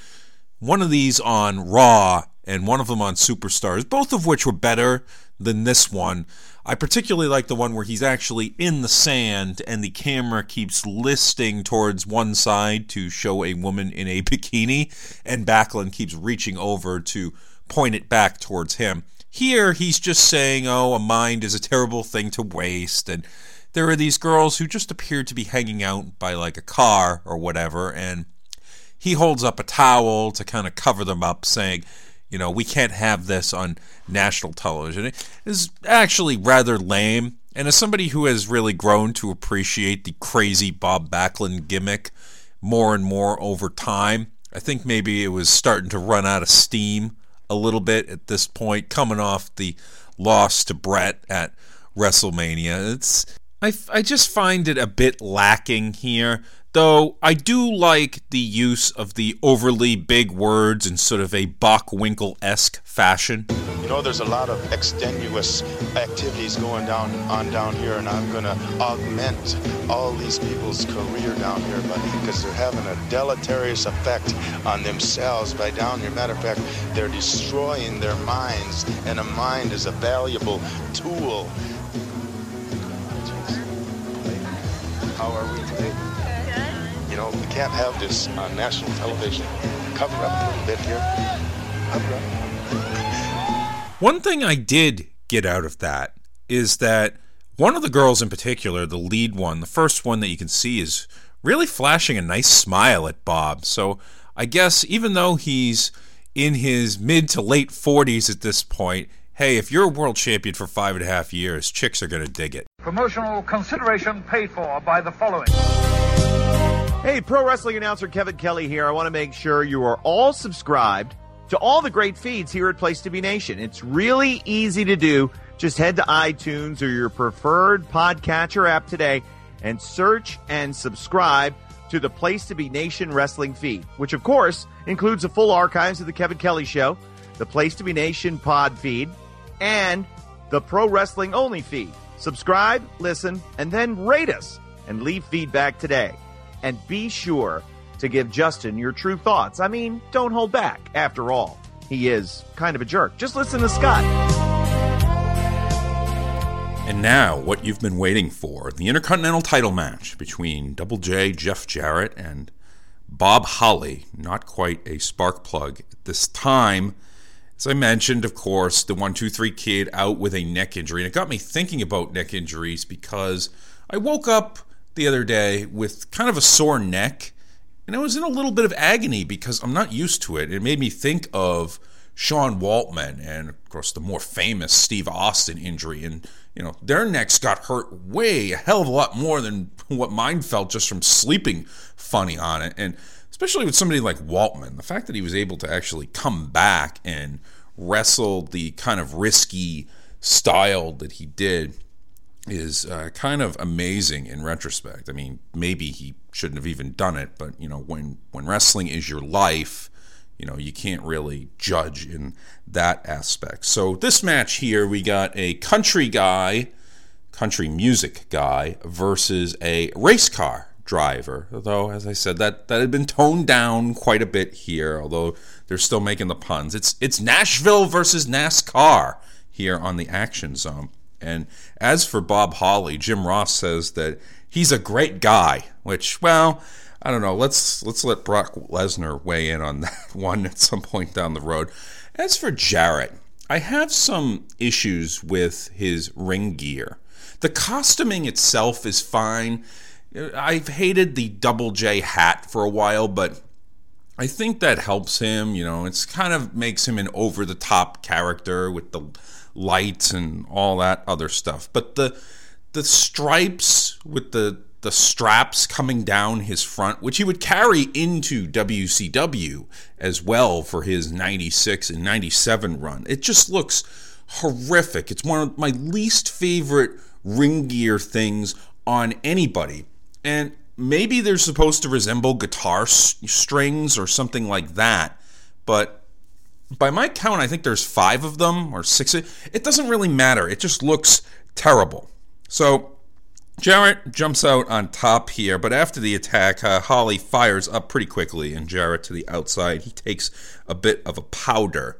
one of these on Raw and one of them on Superstars, both of which were better than this one. I particularly like the one where he's actually in the sand and the camera keeps listing towards one side to show a woman in a <laughs> bikini, and Backlund keeps reaching over to point it back towards him. Here, he's just saying, oh, a mind is a terrible thing to waste, and there are these girls who just appear to be hanging out by like a car or whatever, and he holds up a towel to kind of cover them up, saying, you know, we can't have this on national television. It is actually rather lame. And as somebody who has really grown to appreciate the crazy Bob Backlund gimmick more and more over time, I think maybe it was starting to run out of steam a little bit at this point, coming off the loss to Bret at WrestleMania. It's I, I just find it a bit lacking here. Though I do like the use of the overly big words in sort of a Bockwinkel esque fashion. You know, there's a lot of extenuous activities going down on down here, and I'm going to augment all these people's career down here, buddy, because they're having a deleterious effect on themselves by down here. Matter of fact, they're destroying their minds, and a mind is a valuable tool. How are we today? You know, we can't have this on national television. Cover up a little bit here. Cover up. One thing I did get out of that is that one of the girls in particular, the lead one, the first one that you can see, is really flashing a nice smile at Bob. So I guess even though he's in his mid to late 40s at this point, hey, if you're a world champion for five and a half years, chicks are going to dig it. Promotional consideration paid for by the following. Hey, pro wrestling announcer Kevin Kelly here. I want to make sure you are all subscribed to all the great feeds here at Place to Be Nation. It's really easy to do. Just head to iTunes or your preferred podcatcher app today and search and subscribe to the Place to Be Nation wrestling feed, which of course includes the full archives of the Kevin Kelly show, the Place to Be Nation pod feed, and the pro wrestling only feed. Subscribe, listen, and then rate us and leave feedback today. And be sure to give Justin your true thoughts. I mean, don't hold back. After all, he is kind of a jerk. Just listen to Scott. And now, what you've been waiting for the Intercontinental title match between Double J, Jeff Jarrett, and Bob Holly. Not quite a spark plug at this time. As I mentioned, of course, the 123 kid out with a neck injury. And it got me thinking about neck injuries because I woke up the other day with kind of a sore neck. And I was in a little bit of agony because I'm not used to it. It made me think of Sean Waltman and, of course, the more famous Steve Austin injury. And, you know, their necks got hurt way a hell of a lot more than what mine felt just from sleeping funny on it. And especially with somebody like Waltman, the fact that he was able to actually come back and wrestle the kind of risky style that he did is uh, kind of amazing in retrospect. I mean, maybe he shouldn't have even done it, but you know, when when wrestling is your life, you know, you can't really judge in that aspect. So this match here, we got a country guy, country music guy versus a race car driver. Though, as I said, that that had been toned down quite a bit here. Although they're still making the puns. It's it's Nashville versus NASCAR here on the Action Zone. And as for Bob Holly, Jim Ross says that he's a great guy, which, well, I don't know. Let's let's let Brock Lesnar weigh in on that <laughs> one at some point down the road. As for Jarrett, I have some issues with his ring gear. The costuming itself is fine. I've hated the double J hat for a while, but I think that helps him. You know, it's kind of makes him an over the top character with the lights and all that other stuff. But the the stripes with the the straps coming down his front, which he would carry into WCW as well for his 96 and 97 run. It just looks horrific. It's one of my least favorite ring gear things on anybody. And maybe they're supposed to resemble guitar strings or something like that, but by my count, I think there's five of them or six. It doesn't really matter. It just looks terrible. So Jarrett jumps out on top here, but after the attack, uh, Holly fires up pretty quickly, and Jarrett to the outside. He takes a bit of a powder.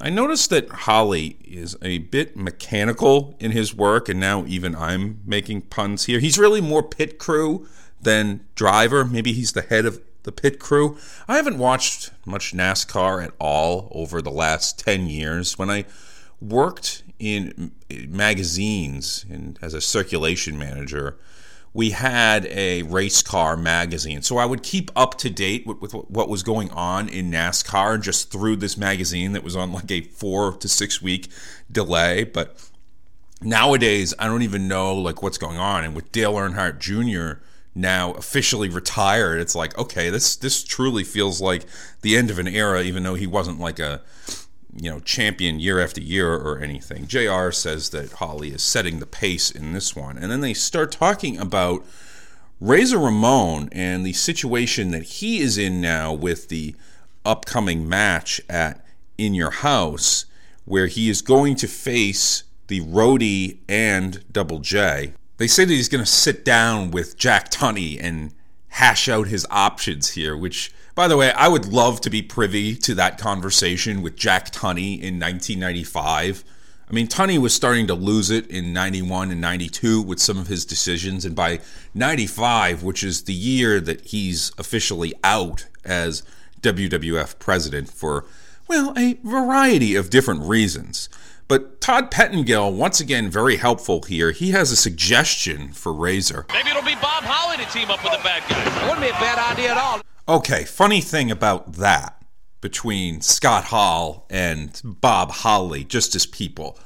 I noticed that Holly is a bit mechanical in his work, and now even I'm making puns here. He's really more pit crew than driver. Maybe he's the head of the pit crew. I haven't watched much NASCAR at all over the last 10 years. When I worked in magazines and as a circulation manager, we had a race car magazine. So I would keep up to date with, with, what was going on in NASCAR just through this magazine that was on like a four to six week delay. But nowadays, I don't even know like what's going on. And with Dale Earnhardt Jr. now officially retired, it's like okay, this this truly feels like the end of an era, even though he wasn't like a you know, champion year after year or anything. JR says that Holly is setting the pace in this one. And then they start talking about Razor Ramon and the situation that he is in now with the upcoming match at In Your House, where he is going to face the Roadie and Double J. They say that he's going to sit down with Jack Tunney and hash out his options here, which by the way, I would love to be privy to that conversation with Jack Tunney in 1995. I mean, Tunney was starting to lose it in 91 and 92 with some of his decisions. And by 95, which is the year that he's officially out as WWF president for, well, a variety of different reasons. But Todd Pettengill, once again, very helpful here. He has a suggestion for Razor. Maybe it'll be Bob Holly to team up with the bad guys. It wouldn't be a bad idea at all. Okay, funny thing about that between Scott Hall and Bob Holly, just as people.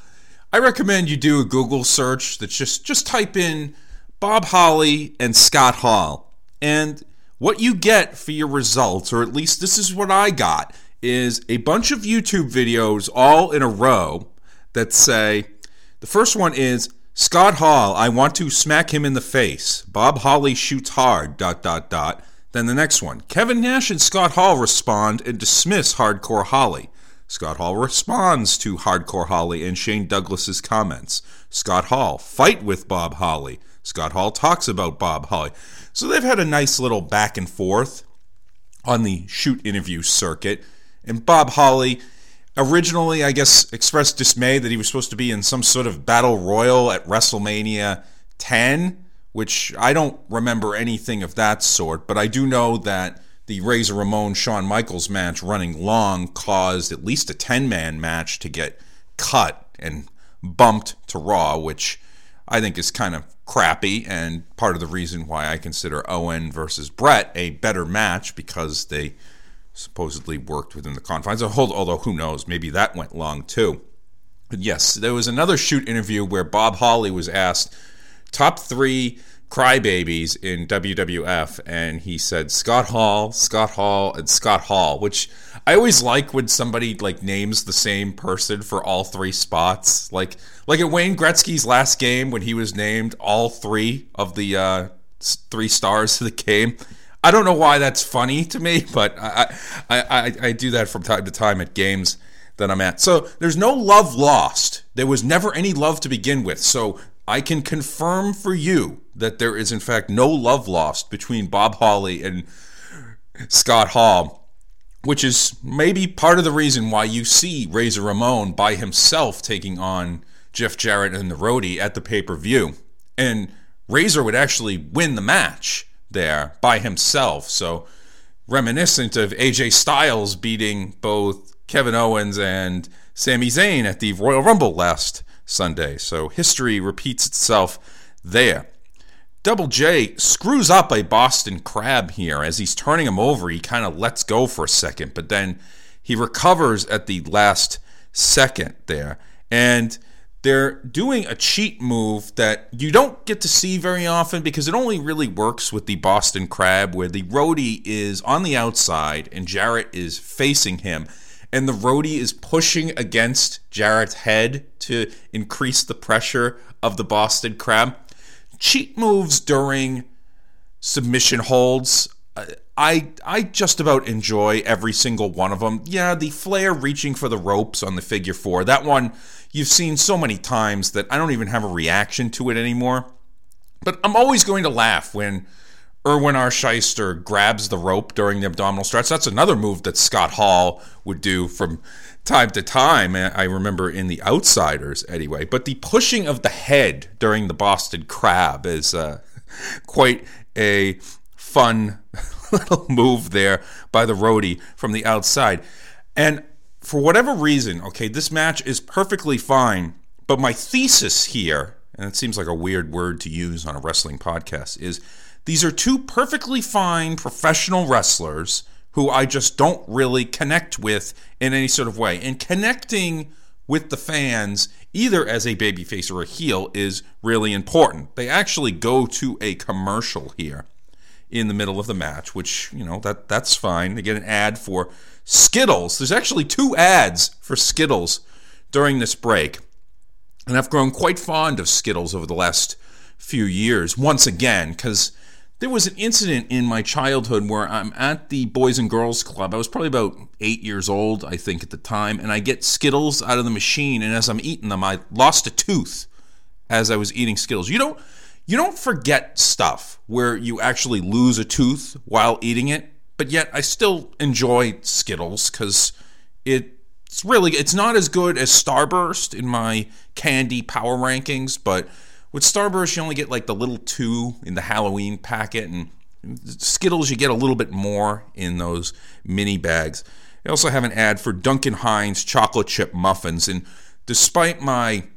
I recommend you do a Google search that's just just type in Bob Holly and Scott Hall. And what you get for your results, or at least this is what I got, is a bunch of YouTube videos all in a row that say the first one is Scott Hall, I want to smack him in the face. Bob Holly shoots hard, dot dot dot. Then the next one Kevin Nash and Scott Hall respond and dismiss Hardcore Holly. Scott Hall responds to Hardcore Holly and Shane Douglas's comments. Scott Hall, fight with Bob Holly. Scott Hall talks about Bob Holly. So they've had a nice little back and forth on the shoot interview circuit. And Bob Holly originally, I guess, expressed dismay that he was supposed to be in some sort of battle royal at WrestleMania 10 which I don't remember anything of that sort, but I do know that the Razor Ramon Shawn Michaels match running long caused at least a 10 man match to get cut and bumped to Raw, which I think is kind of crappy and part of the reason why I consider Owen versus Bret a better match because they supposedly worked within the confines. Although, who knows, maybe that went long too. But yes, there was another shoot interview where Bob Holly was asked top three crybabies in WWF, and he said Scott Hall, Scott Hall, and Scott Hall, which I always like when somebody like names the same person for all three spots. Like like at Wayne Gretzky's last game when he was named all three of the uh, three stars of the game. I don't know why that's funny to me, but I, I, I, I do that from time to time at games that I'm at. So there's no love lost. There was never any love to begin with. So I can confirm for you that there is, in fact, no love lost between Bob Holly and Scott Hall, which is maybe part of the reason why you see Razor Ramon by himself taking on Jeff Jarrett and the Roadie at the pay per view. And Razor would actually win the match there by himself. So, reminiscent of AJ Styles beating both Kevin Owens and Sami Zayn at the Royal Rumble last Sunday. So, history repeats itself there. Double J screws up a Boston Crab here as he's turning him over. He kind of lets go for a second, but then he recovers at the last second there. And they're doing a cheat move that you don't get to see very often because it only really works with the Boston Crab, where the roadie is on the outside and Jarrett is facing him. And the roadie is pushing against Jarrett's head to increase the pressure of the Boston Crab cheat moves during submission holds. uh, I I just about enjoy every single one of them. Yeah, the Flair reaching for the ropes on the figure four. That one you've seen so many times that I don't even have a reaction to it anymore. But I'm always going to laugh when Irwin R. Schyster grabs the rope during the abdominal stretch. That's another move that Scott Hall would do from time to time. I remember in The Outsiders, anyway. But the pushing of the head during the Boston Crab is uh, quite a fun <laughs> little move there by the roadie from the outside. And for whatever reason, okay, this match is perfectly fine. But my thesis here, and it seems like a weird word to use on a wrestling podcast, is these are two perfectly fine professional wrestlers who I just don't really connect with in any sort of way. And connecting with the fans, either as a babyface or a heel, is really important. They actually go to a commercial here in the middle of the match, which, you know, that that's fine. They get an ad for Skittles. There's actually two ads for Skittles during this break. And I've grown quite fond of Skittles over the last few years, once again, because there was an incident in my childhood where I'm at the Boys and Girls Club. I was probably about eight years old, I think, at the time, and I get Skittles out of the machine, and as I'm eating them, I lost a tooth as I was eating Skittles. You don't you don't forget stuff where you actually lose a tooth while eating it, but yet I still enjoy Skittles because it's really it's not as good as Starburst in my candy power rankings, but with Starburst, you only get like the little two in the Halloween packet, and Skittles, you get a little bit more in those mini bags. They also have an ad for Duncan Hines chocolate chip muffins, and despite my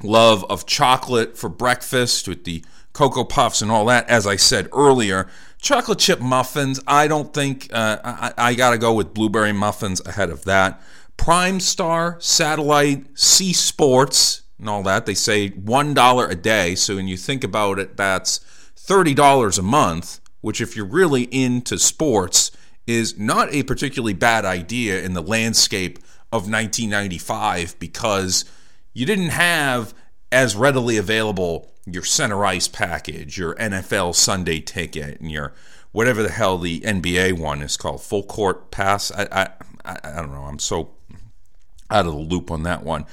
love of chocolate for breakfast with the Cocoa Puffs and all that, as I said earlier, chocolate chip muffins, I don't think uh, I, I got to go with blueberry muffins ahead of that. Prime Star, Satellite, C Sports, and all that. They say $1 a day. So when you think about it, that's $30 a month, which, if you're really into sports, is not a particularly bad idea in the landscape of 1995 because you didn't have as readily available your center ice package, your NFL Sunday ticket, and your whatever the hell the NBA one is called, full court pass. I, I, I don't know. I'm so out of the loop on that one.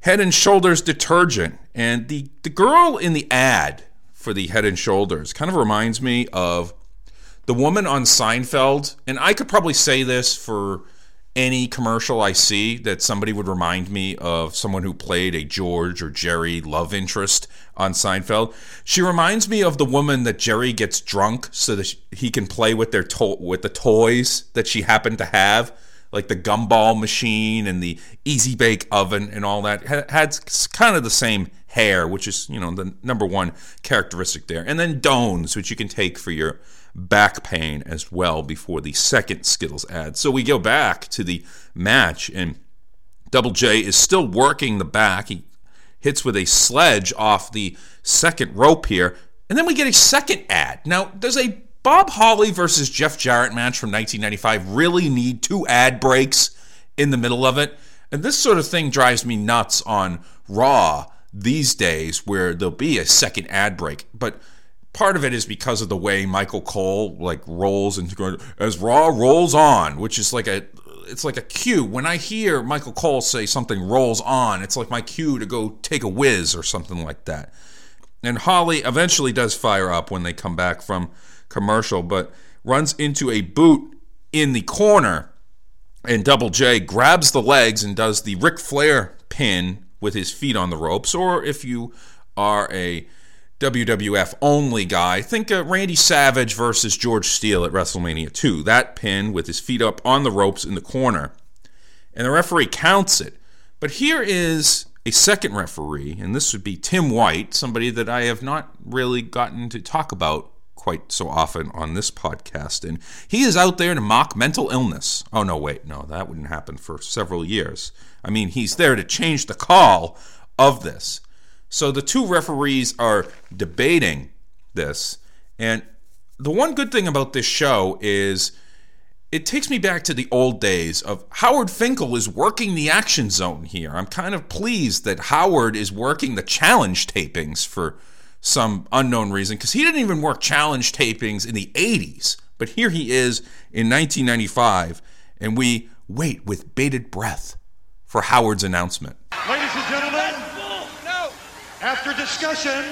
Head and Shoulders detergent. And the, the girl in the ad for the Head and Shoulders kind of reminds me of the woman on Seinfeld. And I could probably say this for any commercial I see that somebody would remind me of someone who played a George or Jerry love interest on Seinfeld. She reminds me of the woman that Jerry gets drunk so that he can play with their to- with the toys that she happened to have like the gumball machine and the easy bake oven and all that had, had kind of the same hair, which is you know the number one characteristic there. And then Doan's, which you can take for your back pain as well before the second Skittles ad. So we go back to the match and Double J is still working the back. He hits with a sledge off the second rope here. And then we get a second ad. Now, there's a Bob Holly versus Jeff Jarrett match from 1995 really need two ad breaks in the middle of it. And this sort of thing drives me nuts on Raw these days where there'll be a second ad break. But part of it is because of the way Michael Cole like rolls into as Raw rolls on, which is like a it's like a cue. When I hear Michael Cole say something rolls on, it's like my cue to go take a whiz or something like that. And Holly eventually does fire up when they come back from commercial, but runs into a boot in the corner. And Double J grabs the legs and does the Ric Flair pin with his feet on the ropes. Or if you are a WWF only guy, think of Randy Savage versus George Steele at WrestleMania 2. That pin with his feet up on the ropes in the corner. And the referee counts it. But here is a second referee, and this would be Tim White, somebody that I have not really gotten to talk about quite so often on this podcast. And he is out there to mock mental illness. Oh, no, wait, no, that wouldn't happen for several years. I mean, he's there to change the call of this. So the two referees are debating this. And the one good thing about this show is it takes me back to the old days of Howard Finkel is working the action zone here. I'm kind of pleased that Howard is working the challenge tapings for some unknown reason because he didn't even work challenge tapings in the 80s. But here he is in 1995, and we wait with bated breath for Howard's announcement. Ladies and gentlemen, after discussion,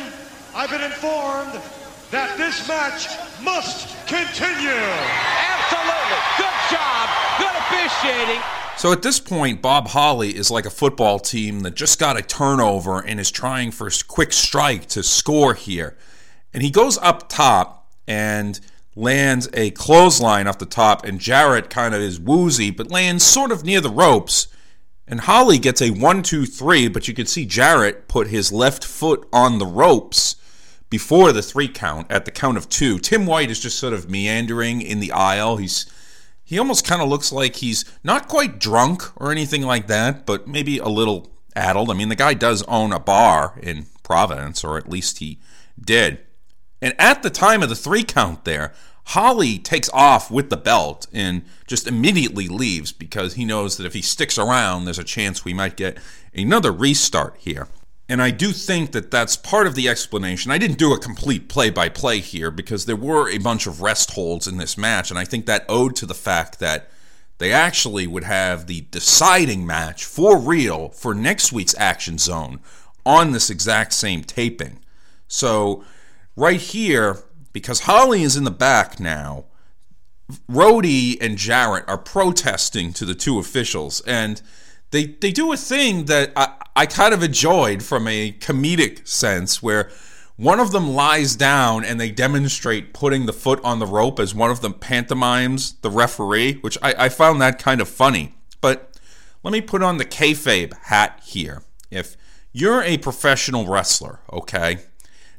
I've been informed that this match must continue. Absolutely. Good job. Good officiating. So at this point, Bob Holly is like a football team that just got a turnover and is trying for a quick strike to score here. And he goes up top and lands a clothesline off the top, and Jarrett kind of is woozy, but lands sort of near the ropes. And Holly gets a one, two, three, but you can see Jarrett put his left foot on the ropes before the three count at the count of two. Tim White is just sort of meandering in the aisle. He's he almost kind of looks like he's not quite drunk or anything like that, but maybe a little addled. I mean, the guy does own a bar in Providence, or at least he did. And at the time of the three count there, Holly takes off with the belt and just immediately leaves because he knows that if he sticks around, there's a chance we might get another restart here. And I do think that that's part of the explanation. I didn't do a complete play by play here because there were a bunch of rest holds in this match. And I think that owed to the fact that they actually would have the deciding match for real for next week's Action Zone on this exact same taping. So, right here, because Holly is in the back now, Rhodey and Jarrett are protesting to the two officials. And they they do a thing that I, I kind of enjoyed from a comedic sense where one of them lies down and they demonstrate putting the foot on the rope as one of them pantomimes the referee, which I, I found that kind of funny. But let me put on the kayfabe hat here. If you're a professional wrestler, okay?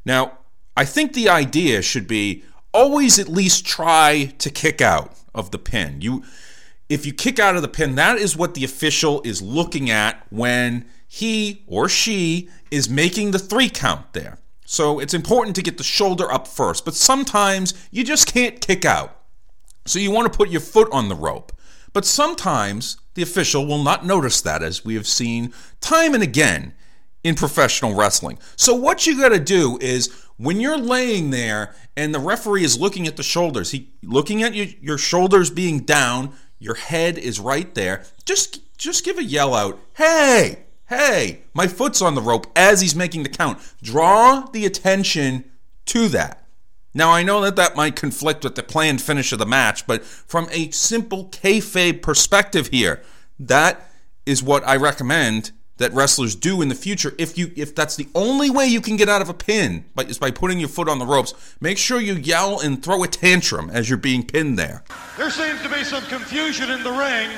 Now, I think the idea should be always at least try to kick out of the pin. You if you kick out of the pin, that is what the official is looking at when he or she is making the three count there. So it's important to get the shoulder up first, but sometimes you just can't kick out. So you want to put your foot on the rope. But sometimes the official will not notice that, as we have seen time and again in professional wrestling. So what you got to do is when you're laying there and the referee is looking at the shoulders, he looking at your, your shoulders being down, your head is right there. Just just give a yell out, "Hey! Hey, my foot's on the rope" as he's making the count. Draw the attention to that. Now I know that that might conflict with the planned finish of the match, but from a simple kayfabe perspective here, that is what I recommend that wrestlers do in the future if you if that's the only way you can get out of a pin but is by putting your foot on the ropes make sure you yell and throw a tantrum as you're being pinned there There seems to be some confusion in the ring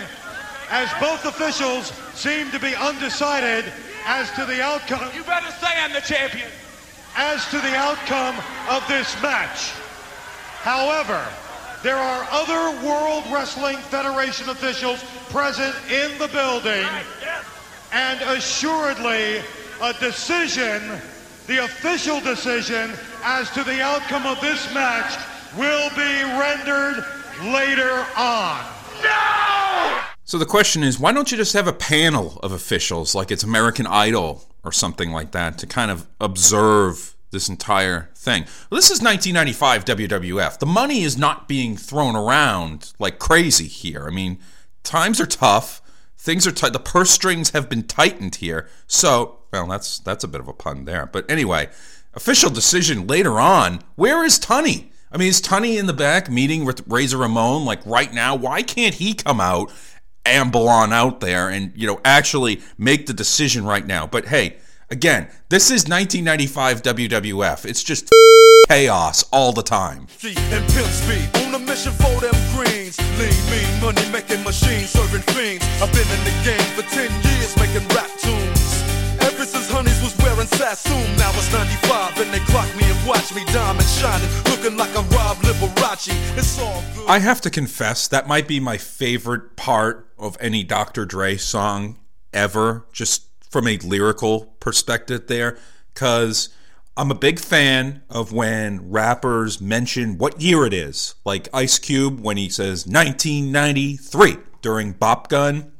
as both officials seem to be undecided as to the outcome. You better say I'm the champion. As to the outcome of this match. However, there are other World Wrestling Federation officials present in the building, and assuredly, a decision, the official decision as to the outcome of this match, will be rendered later on. So the question is why don't you just have a panel of officials like it's american idol or something like that to kind of observe this entire thing? Well, this is 1995 wwf the money is not being thrown around like crazy here. I mean times are tough. Things are tight. The purse strings have been tightened here. So well that's that's a bit of a pun there. But anyway official decision later on. Where is Tunney? I mean, is Tunney in the back meeting with Razor Ramon like right now? Why can't he come out, amble on out there and, you know, actually make the decision right now. But hey, again, this is 1995 WWF. It's just chaos all the time. Thief and pimp speed on a mission for them greens. Lean, mean, money making machines, serving fiends. I've been in the game for 10 years making rap tunes. Ever since Honeys was wearing Sassoon, now it's 95 and they clock me and watch me diamond shining, looking like a Rob Liberace. It's all good. I have to confess, that might be my favorite part of any Dr. Dre song ever, just from a lyrical perspective there, because I'm a big fan of when rappers mention what year it is. Like Ice Cube when he says 1993 during Bop Gun.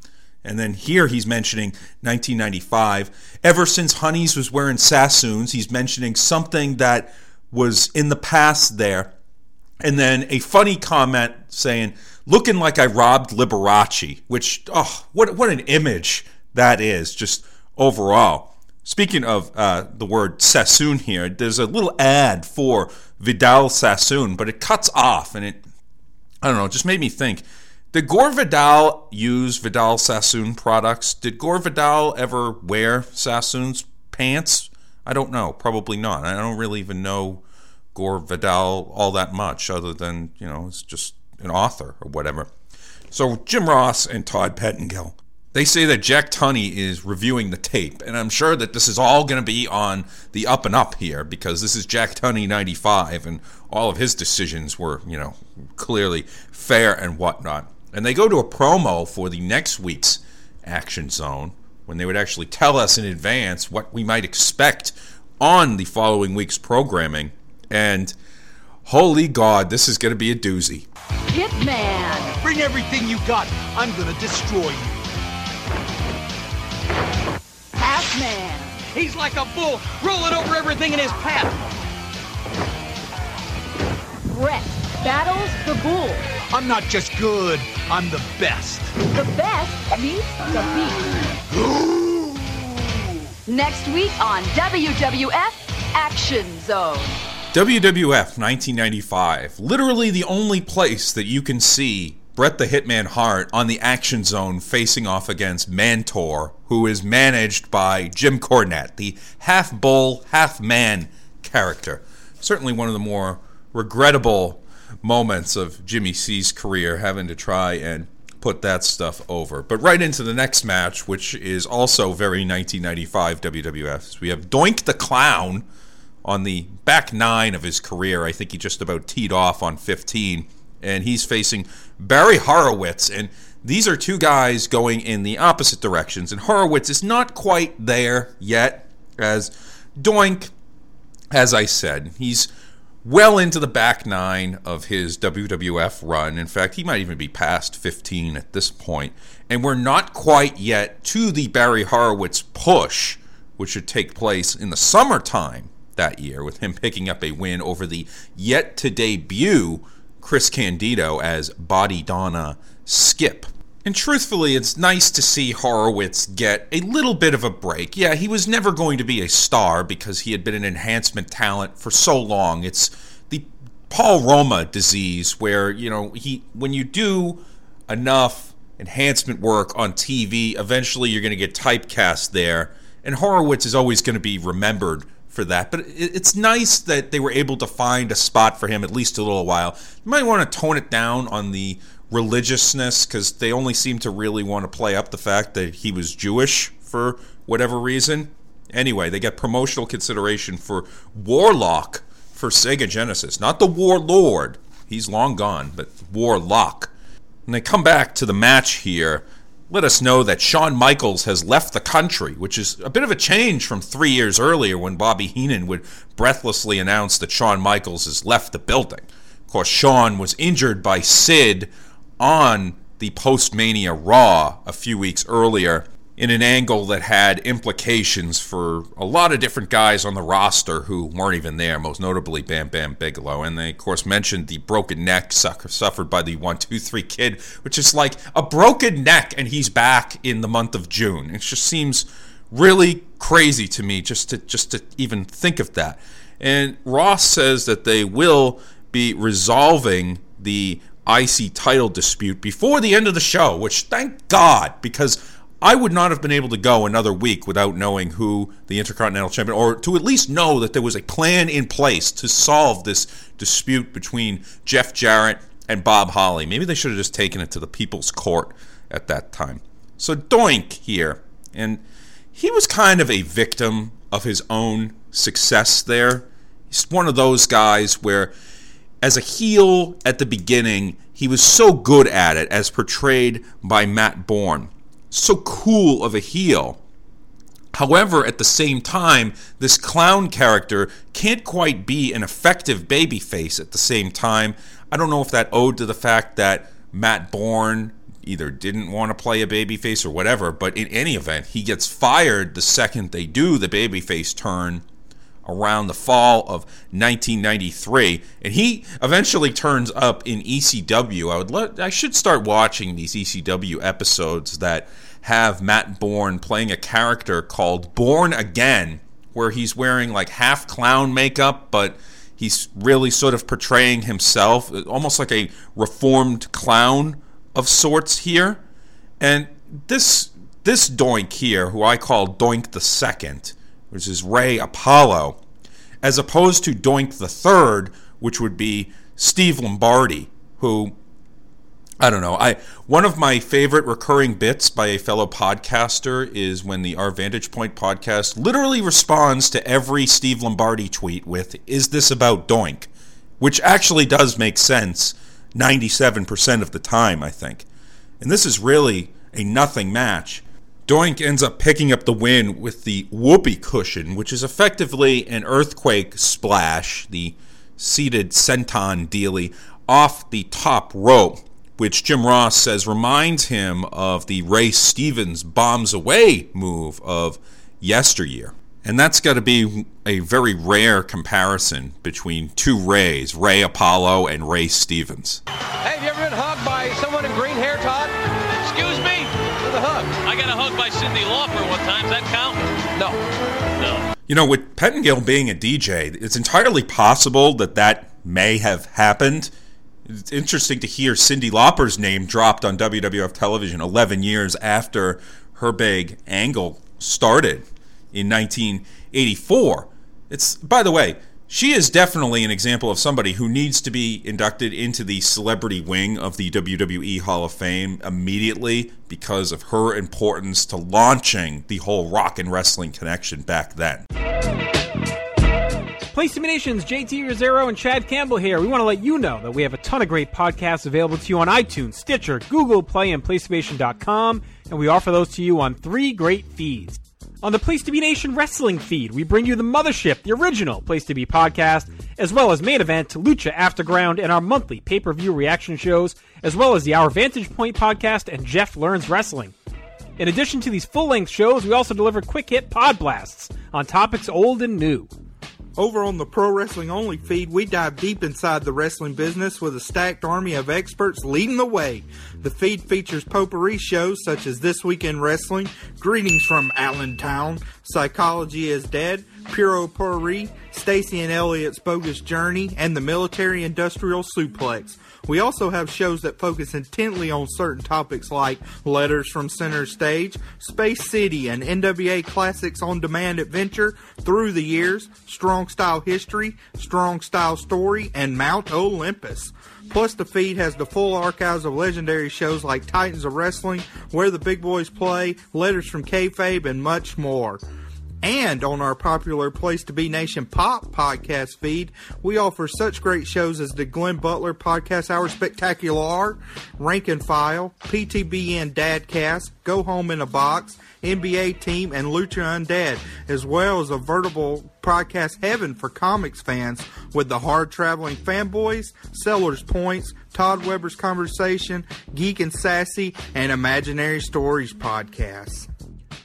And then here he's mentioning 1995. Ever since Honeys was wearing Sassoons, he's mentioning something that was in the past there. And then a funny comment saying, looking like I robbed Liberace, which, oh, what, what an image that is, just overall. Speaking of uh, the word Sassoon here, there's a little ad for Vidal Sassoon, but it cuts off and it, I don't know, just made me think. Did Gore Vidal use Vidal Sassoon products? Did Gore Vidal ever wear Sassoon's pants? I don't know. Probably not. I don't really even know Gore Vidal all that much, other than, you know, it's just an author or whatever. So Jim Ross and Todd Pettengill they say that Jack Tunney is reviewing the tape, and I'm sure that this is all going to be on the up and up here because this is Jack Tunney 95, and all of his decisions were, you know, clearly fair and whatnot. And they go to a promo for the next week's Action Zone when they would actually tell us in advance what we might expect on the following week's programming. And holy God, this is going to be a doozy. Hitman! Bring everything you got. I'm gonna destroy you. Man. He's like a bull, rolling over everything in his path. Bret battles the bull. I'm not just good, I'm the best. The best meets the beast. <gasps> Next week on WWF Action Zone. WWF 1995, literally the only place that you can see Bret the Hitman Hart on the Action Zone facing off against Mantaur, who is managed by Jim Cornette, the half bull, half man character. Certainly one of the more regrettable moments of Jimmy C's career, having to try and put that stuff over. But right into the next match, which is also very 1995 WWF. We have Doink the Clown on the back nine of his career. I think he just about teed off on 15 and he's facing Barry Horowitz. And these are two guys going in the opposite directions. And Horowitz is not quite there yet, as Doink, as I said, he's well into the back nine of his WWF run. In fact, he might even be past 15 at this point. And we're not quite yet to the Barry Horowitz push, which should take place in the summertime that year, with him picking up a win over the yet to debut Chris Candido as Body Donna Skip. And truthfully, it's nice to see Horowitz get a little bit of a break. Yeah, he was never going to be a star because he had been an enhancement talent for so long. It's the Paul Roma disease where, you know, he when you do enough enhancement work on TV, eventually you're going to get typecast there. And Horowitz is always going to be remembered for that. But it's nice that they were able to find a spot for him at least a little while. You might want to tone it down on the religiousness because they only seem to really want to play up the fact that he was Jewish for whatever reason. Anyway, they get promotional consideration for Warlock for Sega Genesis, not the Warlord. He's long gone, but Warlock. And they come back to the match here let us know that Shawn Michaels has left the country, which is a bit of a change from three years earlier when Bobby Heenan would breathlessly announce that Shawn Michaels has left the building. Of course, Shawn was injured by Sid on the post Mania Raw a few weeks earlier in an angle that had implications for a lot of different guys on the roster who weren't even there, most notably Bam Bam Bigelow. And they, of course, mentioned the broken neck suffered by the 123 kid, which is like a broken neck, and he's back in the month of June. It just seems really crazy to me just to just to even think of that. And Ross says that they will be resolving the IC title dispute before the end of the show, which thank God, because I would not have been able to go another week without knowing who the Intercontinental Champion, or to at least know that there was a plan in place to solve this dispute between Jeff Jarrett and Bob Holly. Maybe they should have just taken it to the People's Court at that time. So Doink here, and he was kind of a victim of his own success there. He's one of those guys where, as a heel at the beginning, he was so good at it, as portrayed by Matt Borne. So cool of a heel. However, at the same time, this clown character can't quite be an effective babyface at the same time. I don't know if that owed to the fact that Matt Borne either didn't want to play a babyface or whatever, but in any event, he gets fired the second they do the babyface turn around the fall of 1993 and he eventually turns up in ECW. I would let I should start watching these ECW episodes that have Matt Borne playing a character called Borne Again where he's wearing like half clown makeup but he's really sort of portraying himself almost like a reformed clown of sorts here. And this this Doink here, who I call Doink the Second, which is Ray Apollo, as opposed to Doink the Third, which would be Steve Lombardi, who I don't know. I one of my favorite recurring bits by a fellow podcaster is when the Our Vantage Point podcast literally responds to every Steve Lombardi tweet with "Is this about Doink?" which actually does make sense 97% of the time, I think. And this is really a nothing match. Doink ends up picking up the win with the whoopee cushion, which is effectively an earthquake splash, the seated senton dealy, off the top rope, which Jim Ross says reminds him of the Ray Stevens bombs away move of yesteryear. And that's got to be a very rare comparison between two Rays, Ray Apollo and Ray Stevens. Hey, have you ever been hugged by someone in green hair, Todd? Hug. I got a hug by Cyndi Lauper one time. Does that count? No. No. You know, with Pettengill being a DJ, it's entirely possible that that may have happened. It's interesting to hear Cyndi Lauper's name dropped on WWF television 11 years after her big angle started in 1984. It's by the way, she is definitely an example of somebody who needs to be inducted into the celebrity wing of the WWE Hall of Fame immediately because of her importance to launching the whole rock and wrestling connection back then. Place Nation's JT Rozzero and Chad Campbell here. We want to let you know that we have a ton of great podcasts available to you on iTunes, Stitcher, Google Play, and PlayStation.com, and we offer those to you on three great feeds. On the Place to Be Nation Wrestling feed, we bring you the Mothership, the original Place to Be podcast, as well as Main Event, Lucha Afterground, and our monthly pay per view reaction shows, as well as the Our Vantage Point podcast and Jeff Learns Wrestling. In addition to these full length shows, we also deliver quick hit pod blasts on topics old and new. Over on the Pro Wrestling Only feed, we dive deep inside the wrestling business with a stacked army of experts leading the way. The feed features potpourri shows such as This Week in Wrestling, Greetings from Allentown, Psychology is Dead, Puro Potpourri, Stacy and Elliot's Bogus Journey, and the Military Industrial Suplex. We also have shows that focus intently on certain topics like Letters from Center Stage, Space City, and NWA Classics on Demand Adventure, Through the Years, Strong Style History, Strong Style Story, and Mount Olympus. Plus, the feed has the full archives of legendary shows like Titans of Wrestling, Where the Big Boys Play, Letters from Kayfabe, and much more. And on our popular Place to Be Nation Pop podcast feed, we offer such great shows as the Glenn Butler Podcast Hour Spectacular, Rank and File, PTBN Dadcast, Go Home in a Box, NBA Team, and Lucha Undead, as well as a veritable podcast heaven for comics fans with the hard traveling fanboys, Sellers Points, Todd Weber's Conversation, Geek and Sassy, and Imaginary Stories podcasts.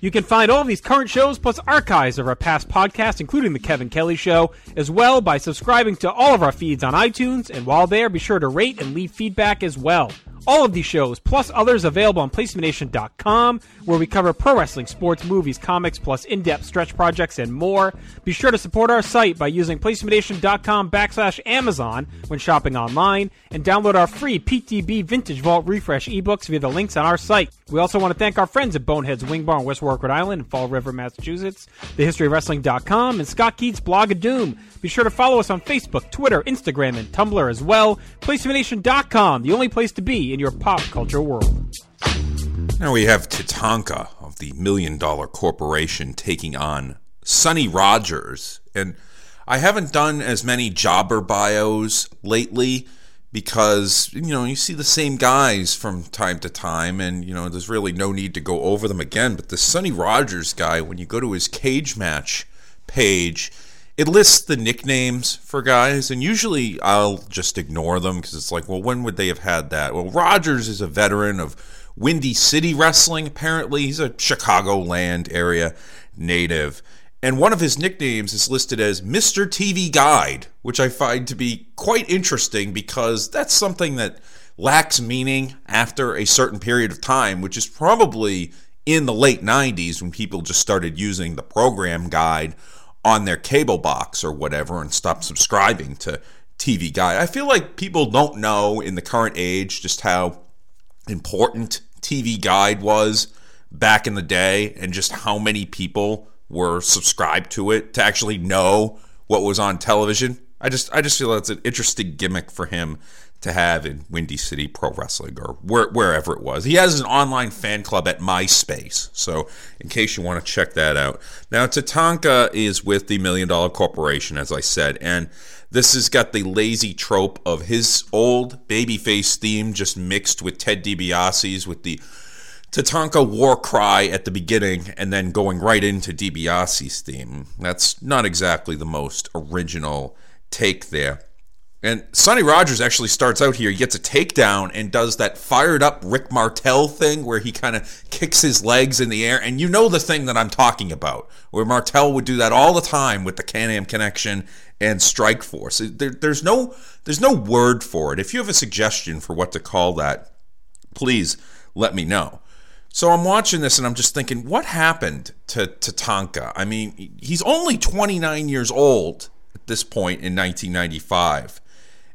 You can find all of these current shows plus archives of our past podcasts, including The Kevin Kelly Show, as well by subscribing to all of our feeds on iTunes. And while there, be sure to rate and leave feedback as well. All of these shows, plus others, available on PlaceToBeNation.com, where we cover pro wrestling, sports, movies, comics, plus in-depth stretch projects and more. Be sure to support our site by using PlaceToBeNation.com backslash Amazon when shopping online, and download our free PTB Vintage Vault Refresh ebooks via the links on our site. We also want to thank our friends at Boneheads Wing Bar in West Warwick, Rhode Island, and Fall River, Massachusetts, TheHistoryOfWrestling.com, and Scott Keith's blog of Doom. Be sure to follow us on Facebook, Twitter, Instagram, and Tumblr as well. PlaceToBeNation.com, the only place to be in your pop culture world. Now we have Tatanka of the Million Dollar Corporation taking on Sonny Rogers. And I haven't done as many jobber bios lately because you know you see the same guys from time to time and you know there's really no need to go over them again but the Sonny Rogers guy when you go to his cage match page it lists the nicknames for guys and usually I'll just ignore them because it's like well when would they have had that well Rogers is a veteran of Windy City Wrestling apparently he's a Chicagoland area native and one of his nicknames is listed as Mr. TV Guide, which I find to be quite interesting because that's something that lacks meaning after a certain period of time, which is probably in the late 90s when people just started using the program guide on their cable box or whatever and stop subscribing to TV Guide. I feel like people don't know in the current age just how important TV Guide was back in the day and just how many people were subscribed to it to actually know what was on television. I just I just feel that's an interesting gimmick for him to have in Windy City Pro Wrestling or where, wherever it was. He has an online fan club at MySpace. So, in case you want to check that out. Now, Tatanka is with the Million Dollar Corporation, as I said, and this has got the lazy trope of his old babyface theme just mixed with Ted DiBiase's with the Tatanka war cry at the beginning and then going right into DiBiase's theme. That's not exactly the most original take there. And Sonny Rogers actually starts out here. He gets a takedown and does that fired up Rick Martel thing where he kind of kicks his legs in the air. And you know the thing that I'm talking about, where Martel would do that all the time with the Can Am Connection and Strike Force. There, there's no there's no word for it. If you have a suggestion for what to call that, please let me know. So I'm watching this and I'm just thinking, what happened to Tatanka? I mean, he's only 29 years old at this point in 1995.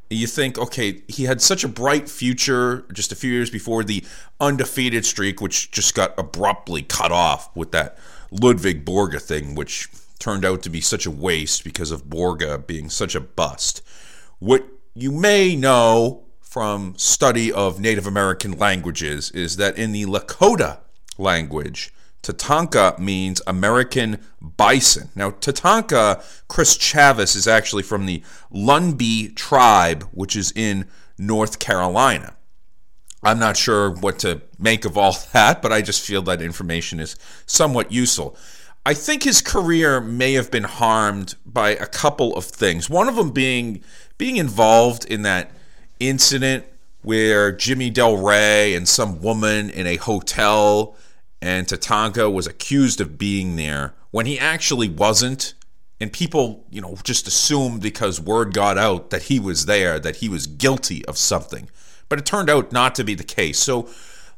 You think, okay, he had such a bright future just a few years before the undefeated streak, which just got abruptly cut off with that Ludwig Borga thing, which turned out to be such a waste because of Borga being such a bust. What you may know from study of Native American languages is that in the Lakota language, Tatanka means American bison. Now, Tatanka, Chris Chavis, is actually from the Lumbee tribe, which is in North Carolina. I'm not sure what to make of all <laughs> that, but I just feel that information is somewhat useful. I think his career may have been harmed by a couple of things. One of them being being involved in that incident where Jimmy Del Rey and some woman in a hotel and Tatanka was accused of being there when he actually wasn't. And people, you know, just assumed because word got out that he was there, that he was guilty of something. But it turned out not to be the case. So,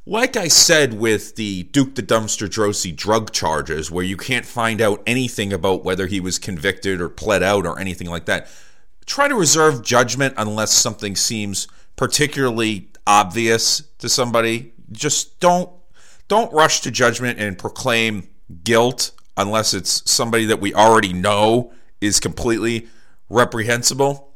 like I said with the Duke the Dumpster Droese drug charges, where you can't find out anything about whether he was convicted or pled out or anything like that, try to reserve judgment unless something seems particularly obvious to somebody. Just don't don't rush to judgment and proclaim guilt unless it's somebody that we already know is completely reprehensible.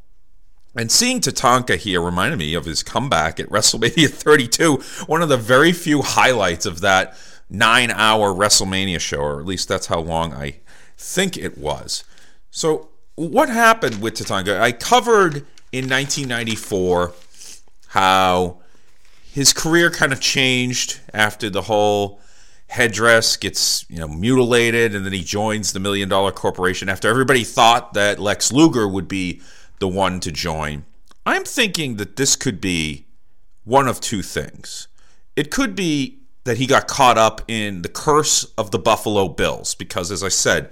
And seeing Tatanka here reminded me of his comeback at WrestleMania <laughs> 32, one of the very few highlights of that nine hour WrestleMania show, or at least that's how long I think it was. So what happened with Tatanka? I covered in 1994 how his career kind of changed after the whole headdress gets you know mutilated and then he joins the million dollar corporation after everybody thought that Lex Luger would be the one to join. I'm thinking that this could be one of two things. It could be that he got caught up in the curse of the Buffalo Bills because as I said,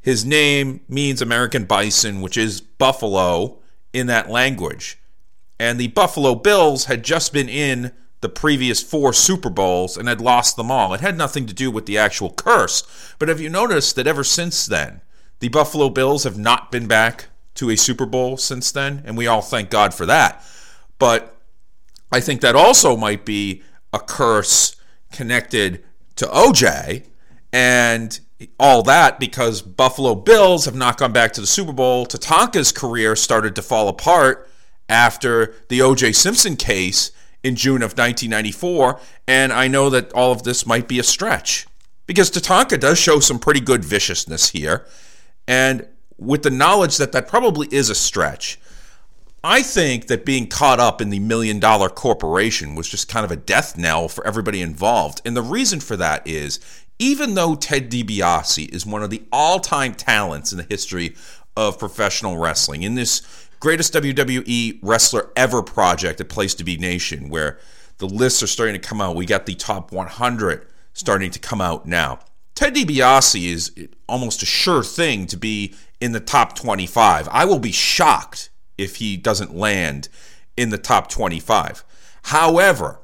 his name means American bison, which is buffalo in that language. And the Buffalo Bills had just been in the previous four Super Bowls and had lost them all. It had nothing to do with the actual curse. But have you noticed that ever since then, the Buffalo Bills have not been back to a Super Bowl since then? And we all thank God for that. But I think that also might be a curse connected to OJ. And all that because Buffalo Bills have not gone back to the Super Bowl. Tatanka's career started to fall apart after the O.J. Simpson case in June of 1994, and I know that all of this might be a stretch because Tatanka does show some pretty good viciousness here. And with the knowledge that that probably is a stretch. I think that being caught up in the million dollar corporation was just kind of a death knell for everybody involved. And the reason for that is even though Ted DiBiase is one of the all time talents in the history of professional wrestling, in this greatest WWE wrestler ever project at Place to Be Nation, where the lists are starting to come out, we got the top 100 starting to come out now. Ted DiBiase is almost a sure thing to be in the top 25. I will be shocked if he doesn't land in the top 25. However,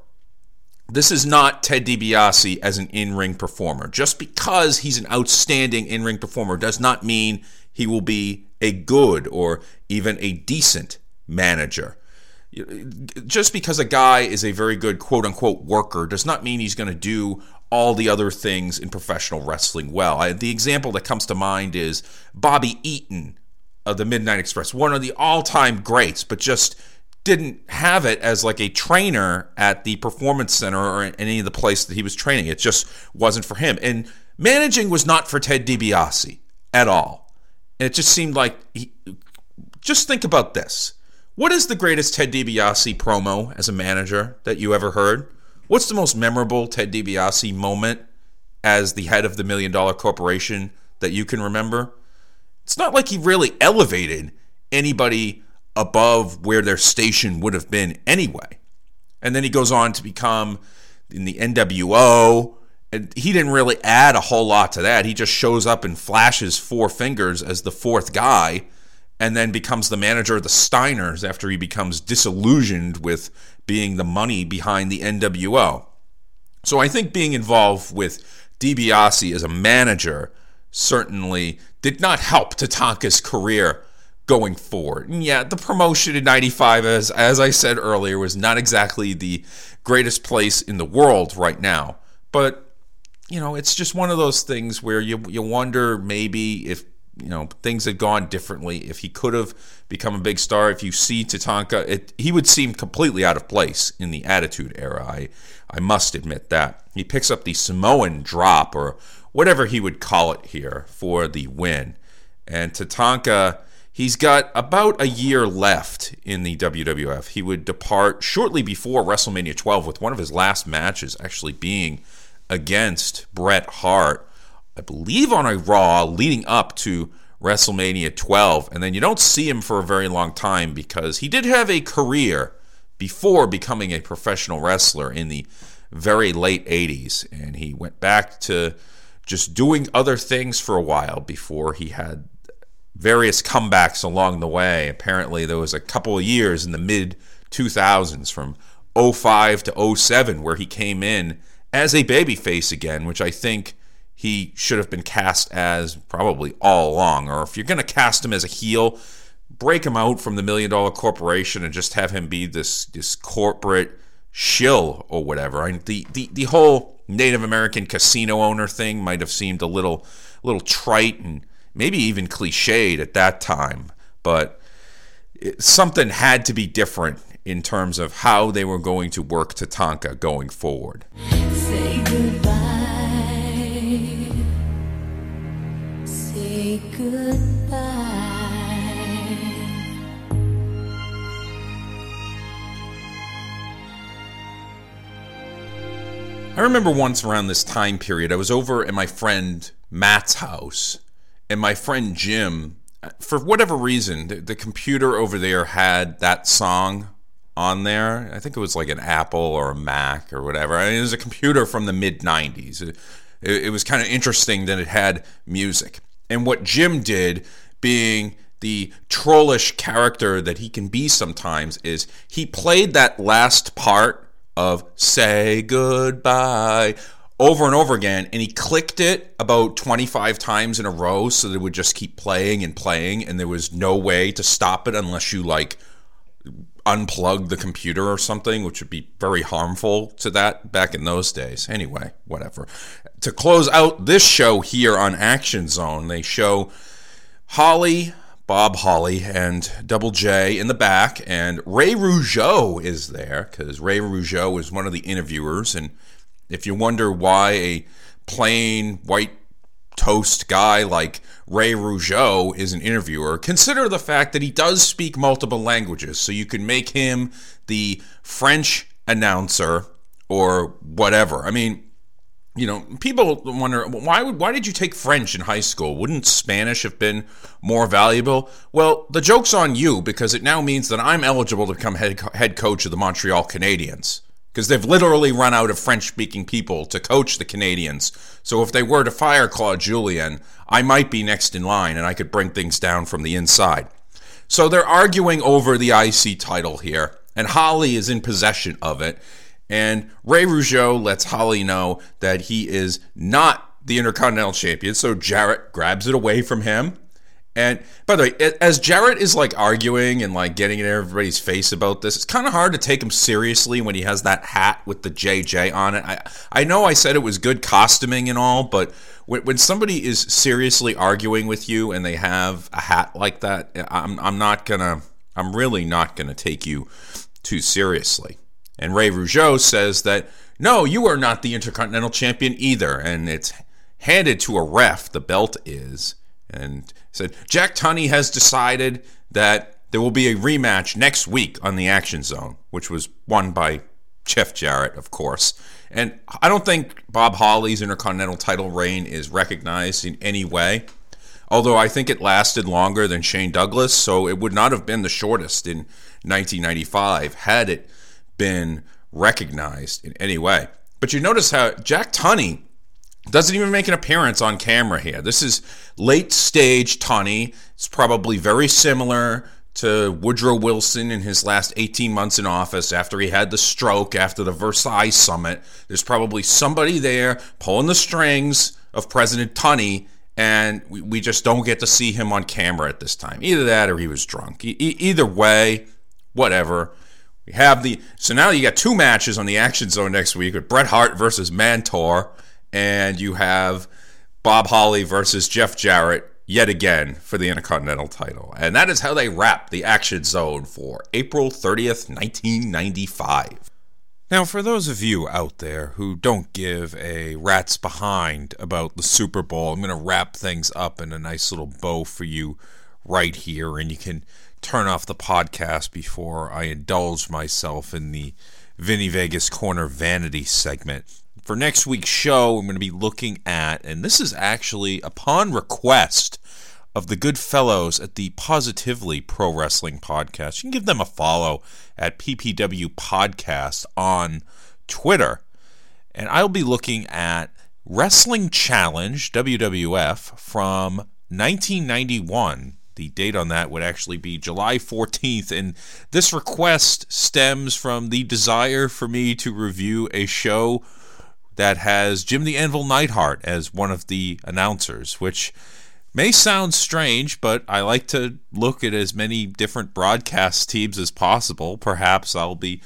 this is not Ted DiBiase as an in ring performer. Just because he's an outstanding in ring performer does not mean he will be a good or even a decent manager. Just because a guy is a very good quote unquote worker does not mean he's going to do all the other things in professional wrestling well. I, the example that comes to mind is Bobby Eaton of the Midnight Express, one of the all time greats, but just didn't have it as like a trainer at the performance center or any of the place that he was training. It just wasn't for him. And managing was not for Ted DiBiase at all. And it just seemed like he, just think about this. What is the greatest Ted DiBiase promo as a manager that you ever heard? What's the most memorable Ted DiBiase moment as the head of the million dollar corporation that you can remember? It's not like he really elevated anybody above where their station would have been anyway. And then he goes on to become in the NWO. And he didn't really add a whole lot to that. He just shows up and flashes four fingers as the fourth guy and then becomes the manager of the Steiners after he becomes disillusioned with being the money behind the NWO. So I think being involved with DiBiase as a manager certainly did not help Tatanka's career going forward. And yeah, the promotion in 95 as as I said earlier was not exactly the greatest place in the world right now. But you know, it's just one of those things where you you wonder maybe if you know things had gone differently. If he could have become a big star if you see Tatanka it, he would seem completely out of place in the attitude era. I I must admit that. He picks up the Samoan drop or whatever he would call it here for the win. And Tatanka He's got about a year left in the WWF. He would depart shortly before WrestleMania 12, with one of his last matches actually being against Bret Hart, I believe on a Raw leading up to WrestleMania 12. And then you don't see him for a very long time because he did have a career before becoming a professional wrestler in the very late 80s. And he went back to just doing other things for a while before he had various comebacks along the way. Apparently, there was a couple of years in the mid 2000s from 05 to 07 where he came in as a babyface again, which I think he should have been cast as probably all along. Or if you're going to cast him as a heel, break him out from the million dollar corporation and just have him be this this corporate shill or whatever. I mean, the, the the whole Native American casino owner thing might have seemed a little little trite and maybe even cliched at that time, but it, something had to be different in terms of how they were going to work Tatanka going forward. I remember once around this time period, I was over at my friend Matt's house and my friend Jim, for whatever reason, the, the, computer over there had that song on there. I think it was like an Apple or a Mac or whatever. I mean, it was a computer from the mid 90s. It, it, it was kind of interesting that it had music. And what Jim did, being the trollish character that he can be sometimes, is he played that last part of Say Goodbye over and over again and he clicked it about 25 times in a row so that it would just keep playing and playing and there was no way to stop it unless you like unplug the computer or something which would be very harmful to that back in those days. Anyway whatever. To close out this show here on action zone they show holly Bob Holly and Double J in the back, and Ray Rougeau is there because Ray Rougeau was one of the interviewers, and if you wonder why a plain white toast guy like Ray Rougeau is an interviewer, consider the fact that he does speak multiple languages. So you can make him the French announcer or whatever. I mean, you know, people wonder why would why did you take French in high school? Wouldn't Spanish have been more valuable? Well, the joke's on you because it now means that I'm eligible to become head head coach of the Montreal Canadiens because they've literally run out of French speaking people to coach the Canadians. So if they were to fire Claude Julien, I might be next in line and I could bring things down from the inside. So they're arguing over the IC title here, and Holly is in possession of it. And Ray Rougeau lets Holly know that he is not the Intercontinental Champion, so Jarrett grabs it away from him. And by the way, as Jarrett is like arguing and like getting in everybody's face about this, it's kind of hard to take him seriously when he has that hat with the JJ on it. I I know I said it was good costuming and all, but when, when somebody is seriously arguing with you and they have a hat like that, eh, I'm I'm not gonna I'm really not gonna take you too seriously. And Ray Rougeau says that no, you are not the Intercontinental Champion either, and it's handed to a ref. The belt is and said Jack Tunney has decided that there will be a rematch next week on the Action Zone, which was won by Jeff Jarrett, of course. And I don't think Bob Holly's Intercontinental title reign is recognized in any way. Although I think it lasted longer than Shane Douglas, so it would not have been the shortest in 1995 had it been recognized in any way. But you notice how Jack Tunney doesn't even make an appearance on camera here. This is late stage Tunney. It's probably very similar to Woodrow Wilson in his last 18 months in office after he had the stroke after the Versailles summit. There's probably somebody there pulling the strings of President Tunney, and we, we just don't get to see him on camera at this time. Either that or he was drunk. E- either way, whatever. We have the so now you got two matches on the Action Zone next week with Bret Hart versus Mantaur and you have Bob Holly versus Jeff Jarrett yet again for the Intercontinental title. And that is how they wrap the Action Zone for April 30th, 1995. Now, for those of you out there who don't give a rat's behind about the Super Bowl, I'm going to wrap things up in a nice little bow for you right here, and you can turn off the podcast before I indulge myself in the Vinny Vegas Corner Vanity segment for next week's show, I'm going to be looking at, and this is actually upon request of the good fellows at the Positively Pro Wrestling Podcast. You can give them a follow at PPW Podcast on Twitter. And I'll be looking at Wrestling Challenge, WWF, from 1991. The date on that would actually be July 14th. And this request stems from the desire for me to review a show that has Jim the Anvil Neidhart as one of the announcers, which may sound strange, but I like to look at as many different broadcast teams as possible. Perhaps I'll be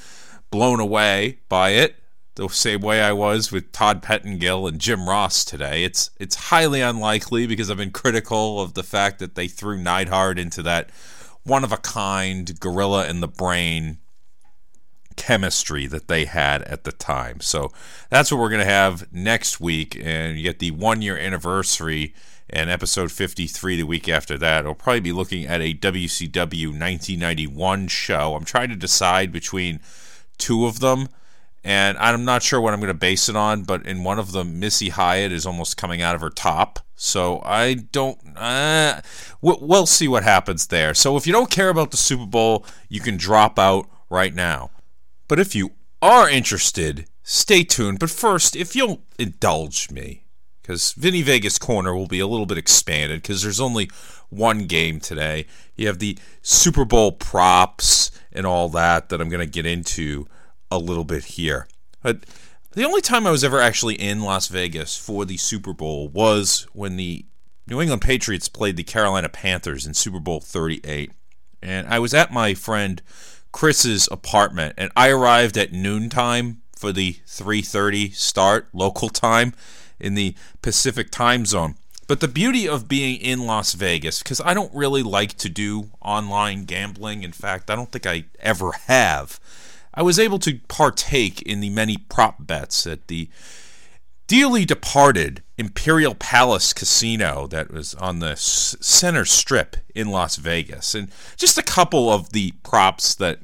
blown away by it the same way I was with Todd Pettengill and Jim Ross today. It's it's highly unlikely because I've been critical of the fact that they threw Neidhart into that one of a kind gorilla in the brain chemistry that they had at the time. So that's what we're going to have next week. And you get the one year anniversary and episode 53 the week after that. I'll probably be looking at a WCW 1991 show. I'm trying to decide between two of them. And I'm not sure what I'm going to base it on, but in one of them, Missy Hyatt is almost coming out of her top. So I don't. Uh, we'll see what happens there. So if you don't care about the Super Bowl, you can drop out right now. But if you are interested, stay tuned. But first, if you'll indulge me, because Vinny Vegas Corner will be a little bit expanded because there's only one game today. You have the Super Bowl props and all that that I'm going to get into a little bit here. But the only time I was ever actually in Las Vegas for the Super Bowl was when the New England Patriots played the Carolina Panthers in Super Bowl 38. And I was at my friend Chris's apartment, and I arrived at noontime for the 3:30 start local time in the Pacific time zone. But the beauty of being in Las Vegas, because I don't really like to do online gambling. In fact, I don't think I ever have. I was able to partake in the many prop bets at the dearly departed Imperial Palace Casino that was on the center strip in Las Vegas. And just a couple of the props that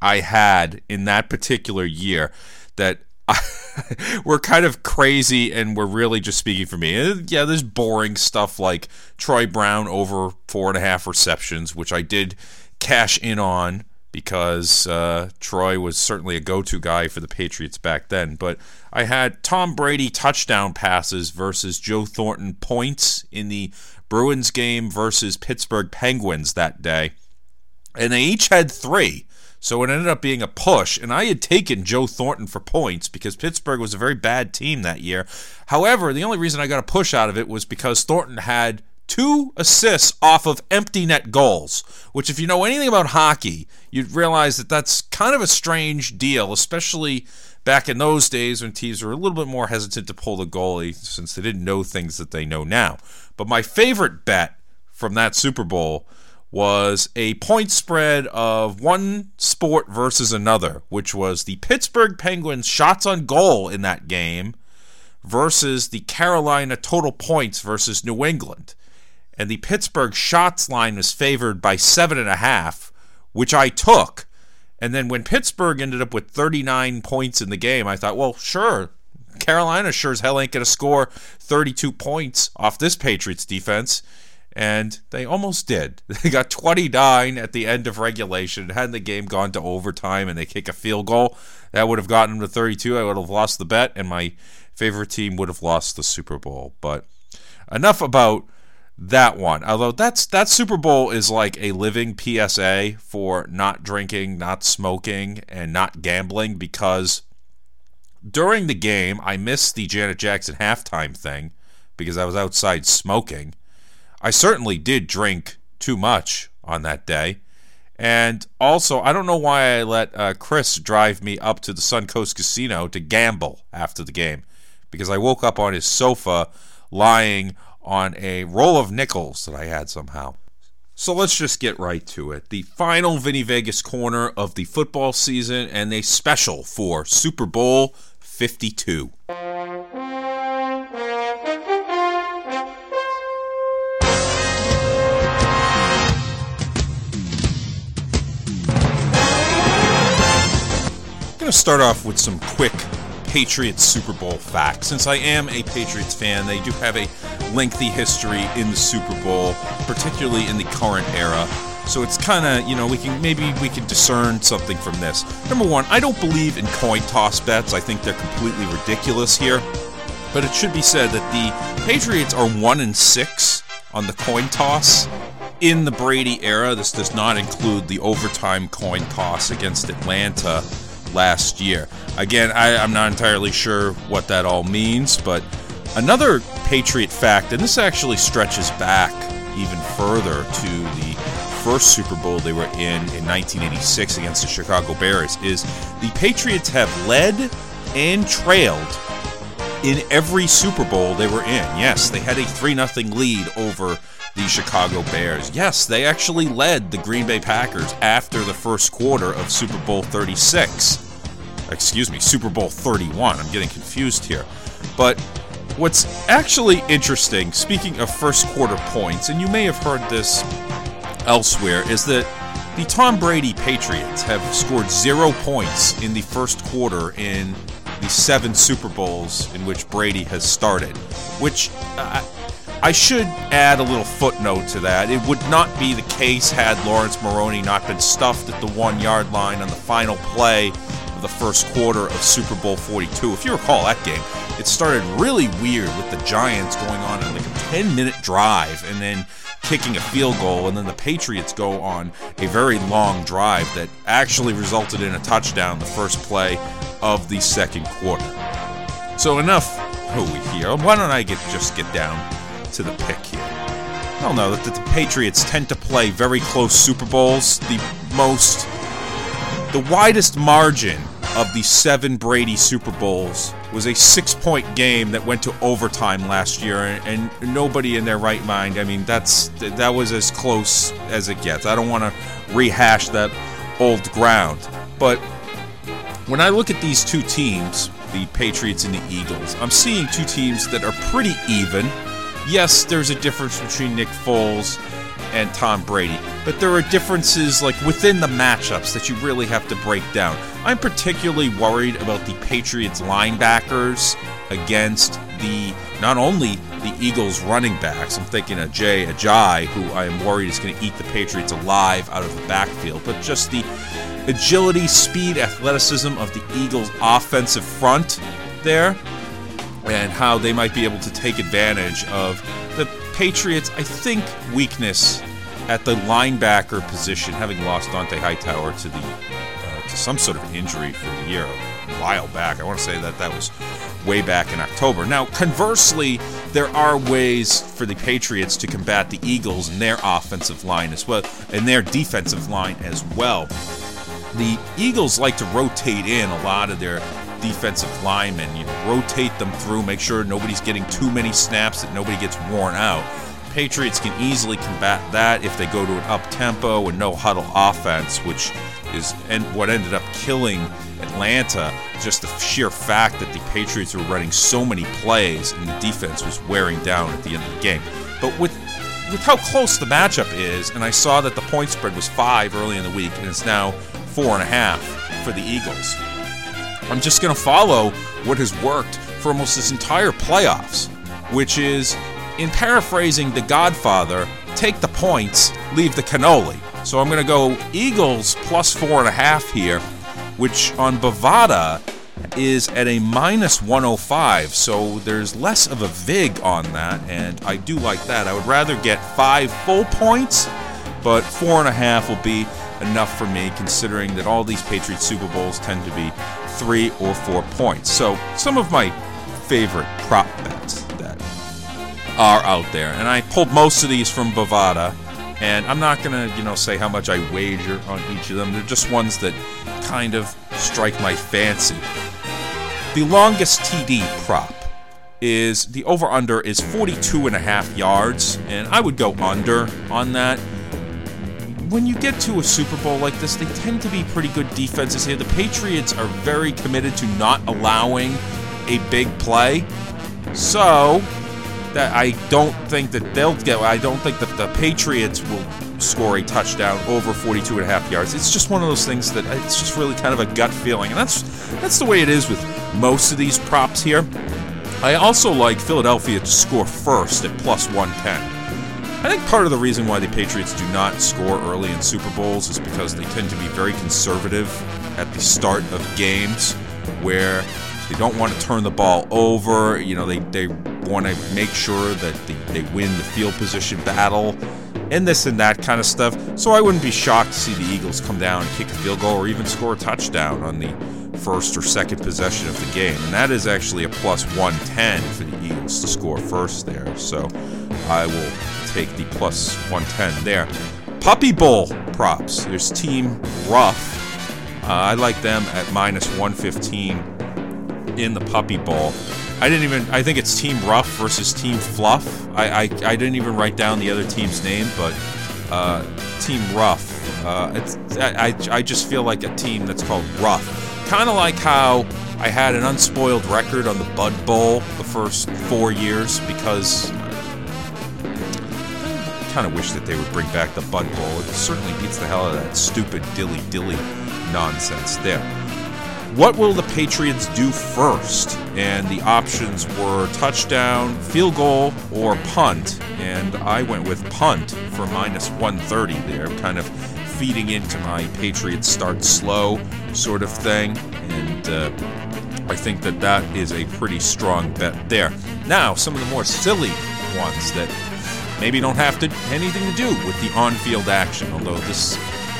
I had in that particular year that <laughs> were kind of crazy and were really just speaking for me. Uh, Yeah, there's boring stuff like Troy Brown over four and a half receptions, which I did cash in on because uh, Troy was certainly a go-to guy for the Patriots back then. But I had Tom Brady touchdown passes versus Joe Thornton points in the Bruins game versus Pittsburgh Penguins that day, and they each had three. So it ended up being a push, and I had taken Joe Thornton for points because Pittsburgh was a very bad team that year. However, the only reason I got a push out of it was because Thornton had two assists off of empty net goals, which, if you know anything about hockey, you'd realize that that's kind of a strange deal, especially back in those days when teams were a little bit more hesitant to pull the goalie since they didn't know things that they know now. But my favorite bet from that Super Bowl was a point spread of one sport versus another, which was the Pittsburgh Penguins shots on goal in that game versus the Carolina total points versus New England. And the Pittsburgh shots line was favored by seven and a half, which I took. And then when Pittsburgh ended up with 39 points in the game, I thought, well, sure, Carolina sure as hell ain't going to score 32 points off this Patriots defense. And they almost did. <laughs> They got 29 at the end of regulation. Had the game gone to overtime and they kick a field goal, that would have gotten them to 32. I would have lost the bet, and my favorite team would have lost the Super Bowl. But enough about that one. Although that's that Super Bowl is like a living PSA for not drinking, not smoking, and not gambling because during the game I missed the Janet Jackson halftime thing because I was outside smoking. I certainly did drink too much on that day. And also, I don't know why I let uh, Chris drive me up to the Suncoast Casino to gamble after the game because I woke up on his sofa lying on a roll of nickels that I had somehow. So let's just get right to it. The final Vinny Vegas corner of the football season and a special for Super Bowl 52. I'm going to start off with some quick Patriots Super Bowl facts. Since I am a Patriots fan, they do have a lengthy history in the Super Bowl, particularly in the current era. So it's kind of, you know, we can maybe we can discern something from this. Number one, I don't believe in coin toss bets. I think they're completely ridiculous here. But it should be said that the Patriots are one in six on the coin toss in the Brady era. This does not include the overtime coin toss against Atlanta last year. Again, I, am not entirely sure what that all means, but another Patriot fact, and this actually stretches back even further to the first Super Bowl they were in in 1986 against the Chicago Bears, is the Patriots have led and trailed in every Super Bowl they were in. Yes, they had a 3 0 lead over the Chicago Bears. Yes, they actually led the Green Bay Packers after the first quarter of Super Bowl 36. Excuse me, Super Bowl 31. I'm getting confused here. But what's actually interesting, speaking of first quarter points, and you may have heard this elsewhere, is that the Tom Brady Patriots have scored zero points in the first quarter in the seven Super Bowls in which Brady has started, which. Uh, I should add a little footnote to that. It would not be the case had Laurence Maroney not been stuffed at the one yard line on the final play of the first quarter of Super Bowl 42. If you recall that game, it started really weird with the Giants going on in like a 10 minute drive and then kicking a field goal, and then the Patriots go on a very long drive that actually resulted in a touchdown the first play of the second quarter. So enough we hear. Why don't I get just get down to the pick here. I don't know that the Patriots tend to play very close Super Bowls. The most, the widest margin of the seven Brady Super Bowls was a six-point game that went to overtime last year, and, and nobody in their right mind. I mean, that's that was as close as it gets. I don't want to rehash that old ground, but when I look at these two teams, the Patriots and the Eagles. I'm seeing two teams that are pretty even. Yes, there's a difference between Nick Foles and Tom Brady, but there are differences like within the matchups that you really have to break down. I'm particularly worried about the Patriots linebackers against the not only the Eagles running backs. I'm thinking of Jay Ajayi, who I am worried is going to eat the Patriots alive out of the backfield, but just the agility, speed, athleticism of the Eagles' offensive front there, and how they might be able to take advantage of the Patriots' I think weakness at the linebacker position, having lost Dont'a Hightower to the uh, to some sort of injury for the year a while back. I want to say that that was way back in October. Now, conversely, there are ways for the Patriots to combat the Eagles and their offensive line as well, and their defensive line as well. The Eagles like to rotate in a lot of their defensive linemen, you know, rotate them through, make sure nobody's getting too many snaps, that nobody gets worn out. Patriots can easily combat that if they go to an up tempo and no huddle offense, which is what ended up killing Atlanta. Just the sheer fact that the Patriots were running so many plays and the defense was wearing down at the end of the game. But with with how close the matchup is, and I saw that the point spread was five early in the week, and it's now four and a half for the Eagles. I'm just going to follow what has worked for almost this entire playoffs, which is, in paraphrasing The Godfather, take the points, leave the cannoli. So I'm going to go Eagles plus four and a half here, which on Bovada is at a minus 105. So there's less of a vig on that, and I do like that. I would rather get five full points, but four and a half will be enough for me, considering that all these Patriots Super Bowls tend to be three or four points. So some of my favorite prop bets that are out there, and I pulled most of these from Bovada. And I'm not gonna, you know, say how much I wager on each of them. They're just ones that kind of strike my fancy. The longest TD prop is the over under is 42 and a half yards, and I would go under on that. When you get to a Super Bowl like this, they tend to be pretty good defenses here. The Patriots are very committed to not allowing a big play. So, that I don't think that they'll get I don't think that the Patriots will score a touchdown over 42 and a half yards. It's just one of those things that it's just really kind of a gut feeling. And that's that's the way it is with most of these props here. I also like Philadelphia to score first at plus 110. I think part of the reason why the Patriots do not score early in Super Bowls is because they tend to be very conservative at the start of games where they don't want to turn the ball over. You know, they, they want to make sure that they, they win the field position battle and this and that kind of stuff. So I wouldn't be shocked to see the Eagles come down and kick a field goal or even score a touchdown on the first or second possession of the game. And that is actually a plus 110 for the Eagles to score first there. So I will take the plus 110 there. Puppy Bowl props. There's Team Ruff. Uh, I like them at minus 115 in the Puppy Bowl. I didn't even. I think it's Team Ruff versus Team Fluff. I I, I didn't even write down the other team's name, but uh, Team Ruff. Uh, it's I, I just feel like a team that's called Ruff. Kind of like how I had an unspoiled record on the Bud Bowl the first four years because kind of wish that they would bring back the Bud Bowl. It certainly beats the hell out of that stupid dilly dilly nonsense there. What will the Patriots do first? And the options were touchdown, field goal, or punt. And I went with punt for minus 130 there, kind of feeding into my Patriots start slow sort of thing. And uh, I think that that is a pretty strong bet there. Now, some of the more silly ones that maybe don't have to anything to do with the on-field action, although this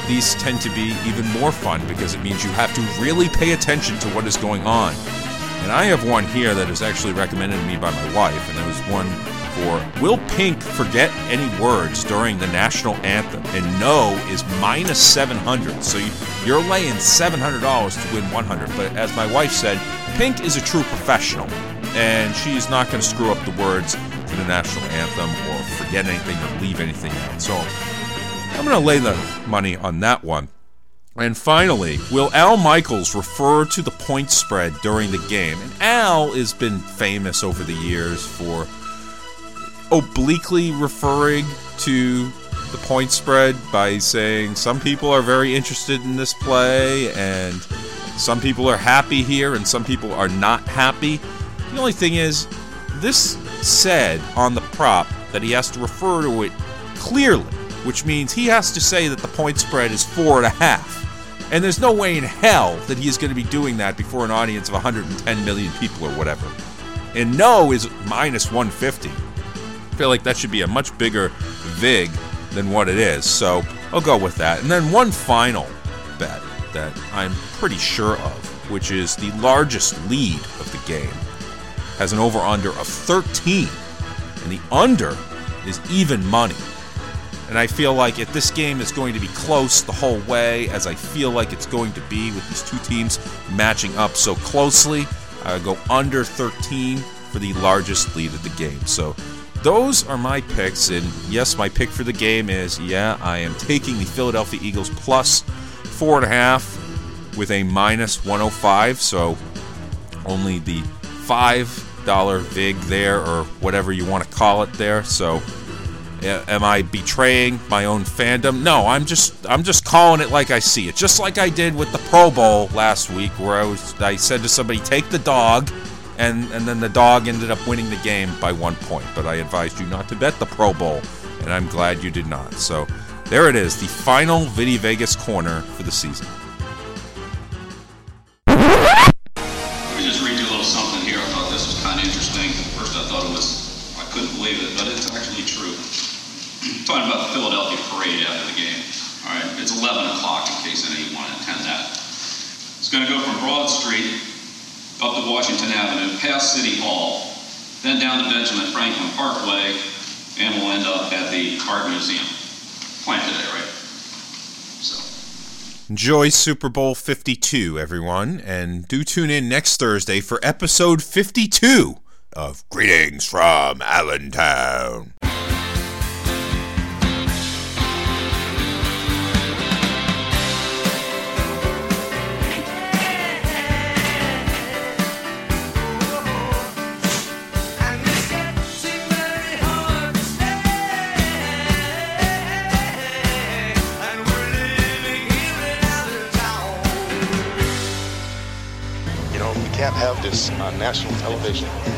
these tend to be even more fun because it means you have to really pay attention to what is going on. And I have one here that is actually recommended to me by my wife, and there was one for Will Pink forget any words during the national anthem? And no is minus 700. So you're laying $700 to win 100. But as my wife said, Pink is a true professional, and she's not going to screw up the words to the national anthem or forget anything or leave anything out. So I'm going to lay the money on that one. And finally, will Al Michaels refer to the point spread during the game? And Al has been famous over the years for obliquely referring to the point spread by saying some people are very interested in this play and some people are happy here and some people are not happy. The only thing is, this said on the prop that he has to refer to it clearly, which means he has to say that the point spread is four and a half. And there's no way in hell that he is going to be doing that before an audience of 110 million people or whatever. And no is minus 150. I feel like that should be a much bigger VIG than what it is. So I'll go with that. And then one final bet that I'm pretty sure of, which is the largest lead of the game, has an over under of 13. And the under is even money. And I feel like if this game is going to be close the whole way, as I feel like it's going to be with these two teams matching up so closely, I go under 13 for the largest lead of the game. So those are my picks. And yes, my pick for the game is yeah, I am taking the Philadelphia Eagles plus four and a half with a minus 105. So only the five dollar vig there, or whatever you want to call it there. So am I betraying my own fandom? No, I'm just I'm just calling it like I see it. Just like I did with the Pro Bowl last week where I was I said to somebody take the dog and and then the dog ended up winning the game by 1 point, but I advised you not to bet the Pro Bowl and I'm glad you did not. So there it is, the final Vinny Vegas corner for the season. Talking about the Philadelphia parade after the game. All right, it's 11 o'clock in case any of you want to attend that. It's going to go from Broad Street up to Washington Avenue, past City Hall, then down to Benjamin Franklin Parkway, and we'll end up at the Art Museum. Planned today, right? So. Enjoy Super Bowl 52, everyone, and do tune in next Thursday for episode 52 of Greetings from Allentown. This on national television.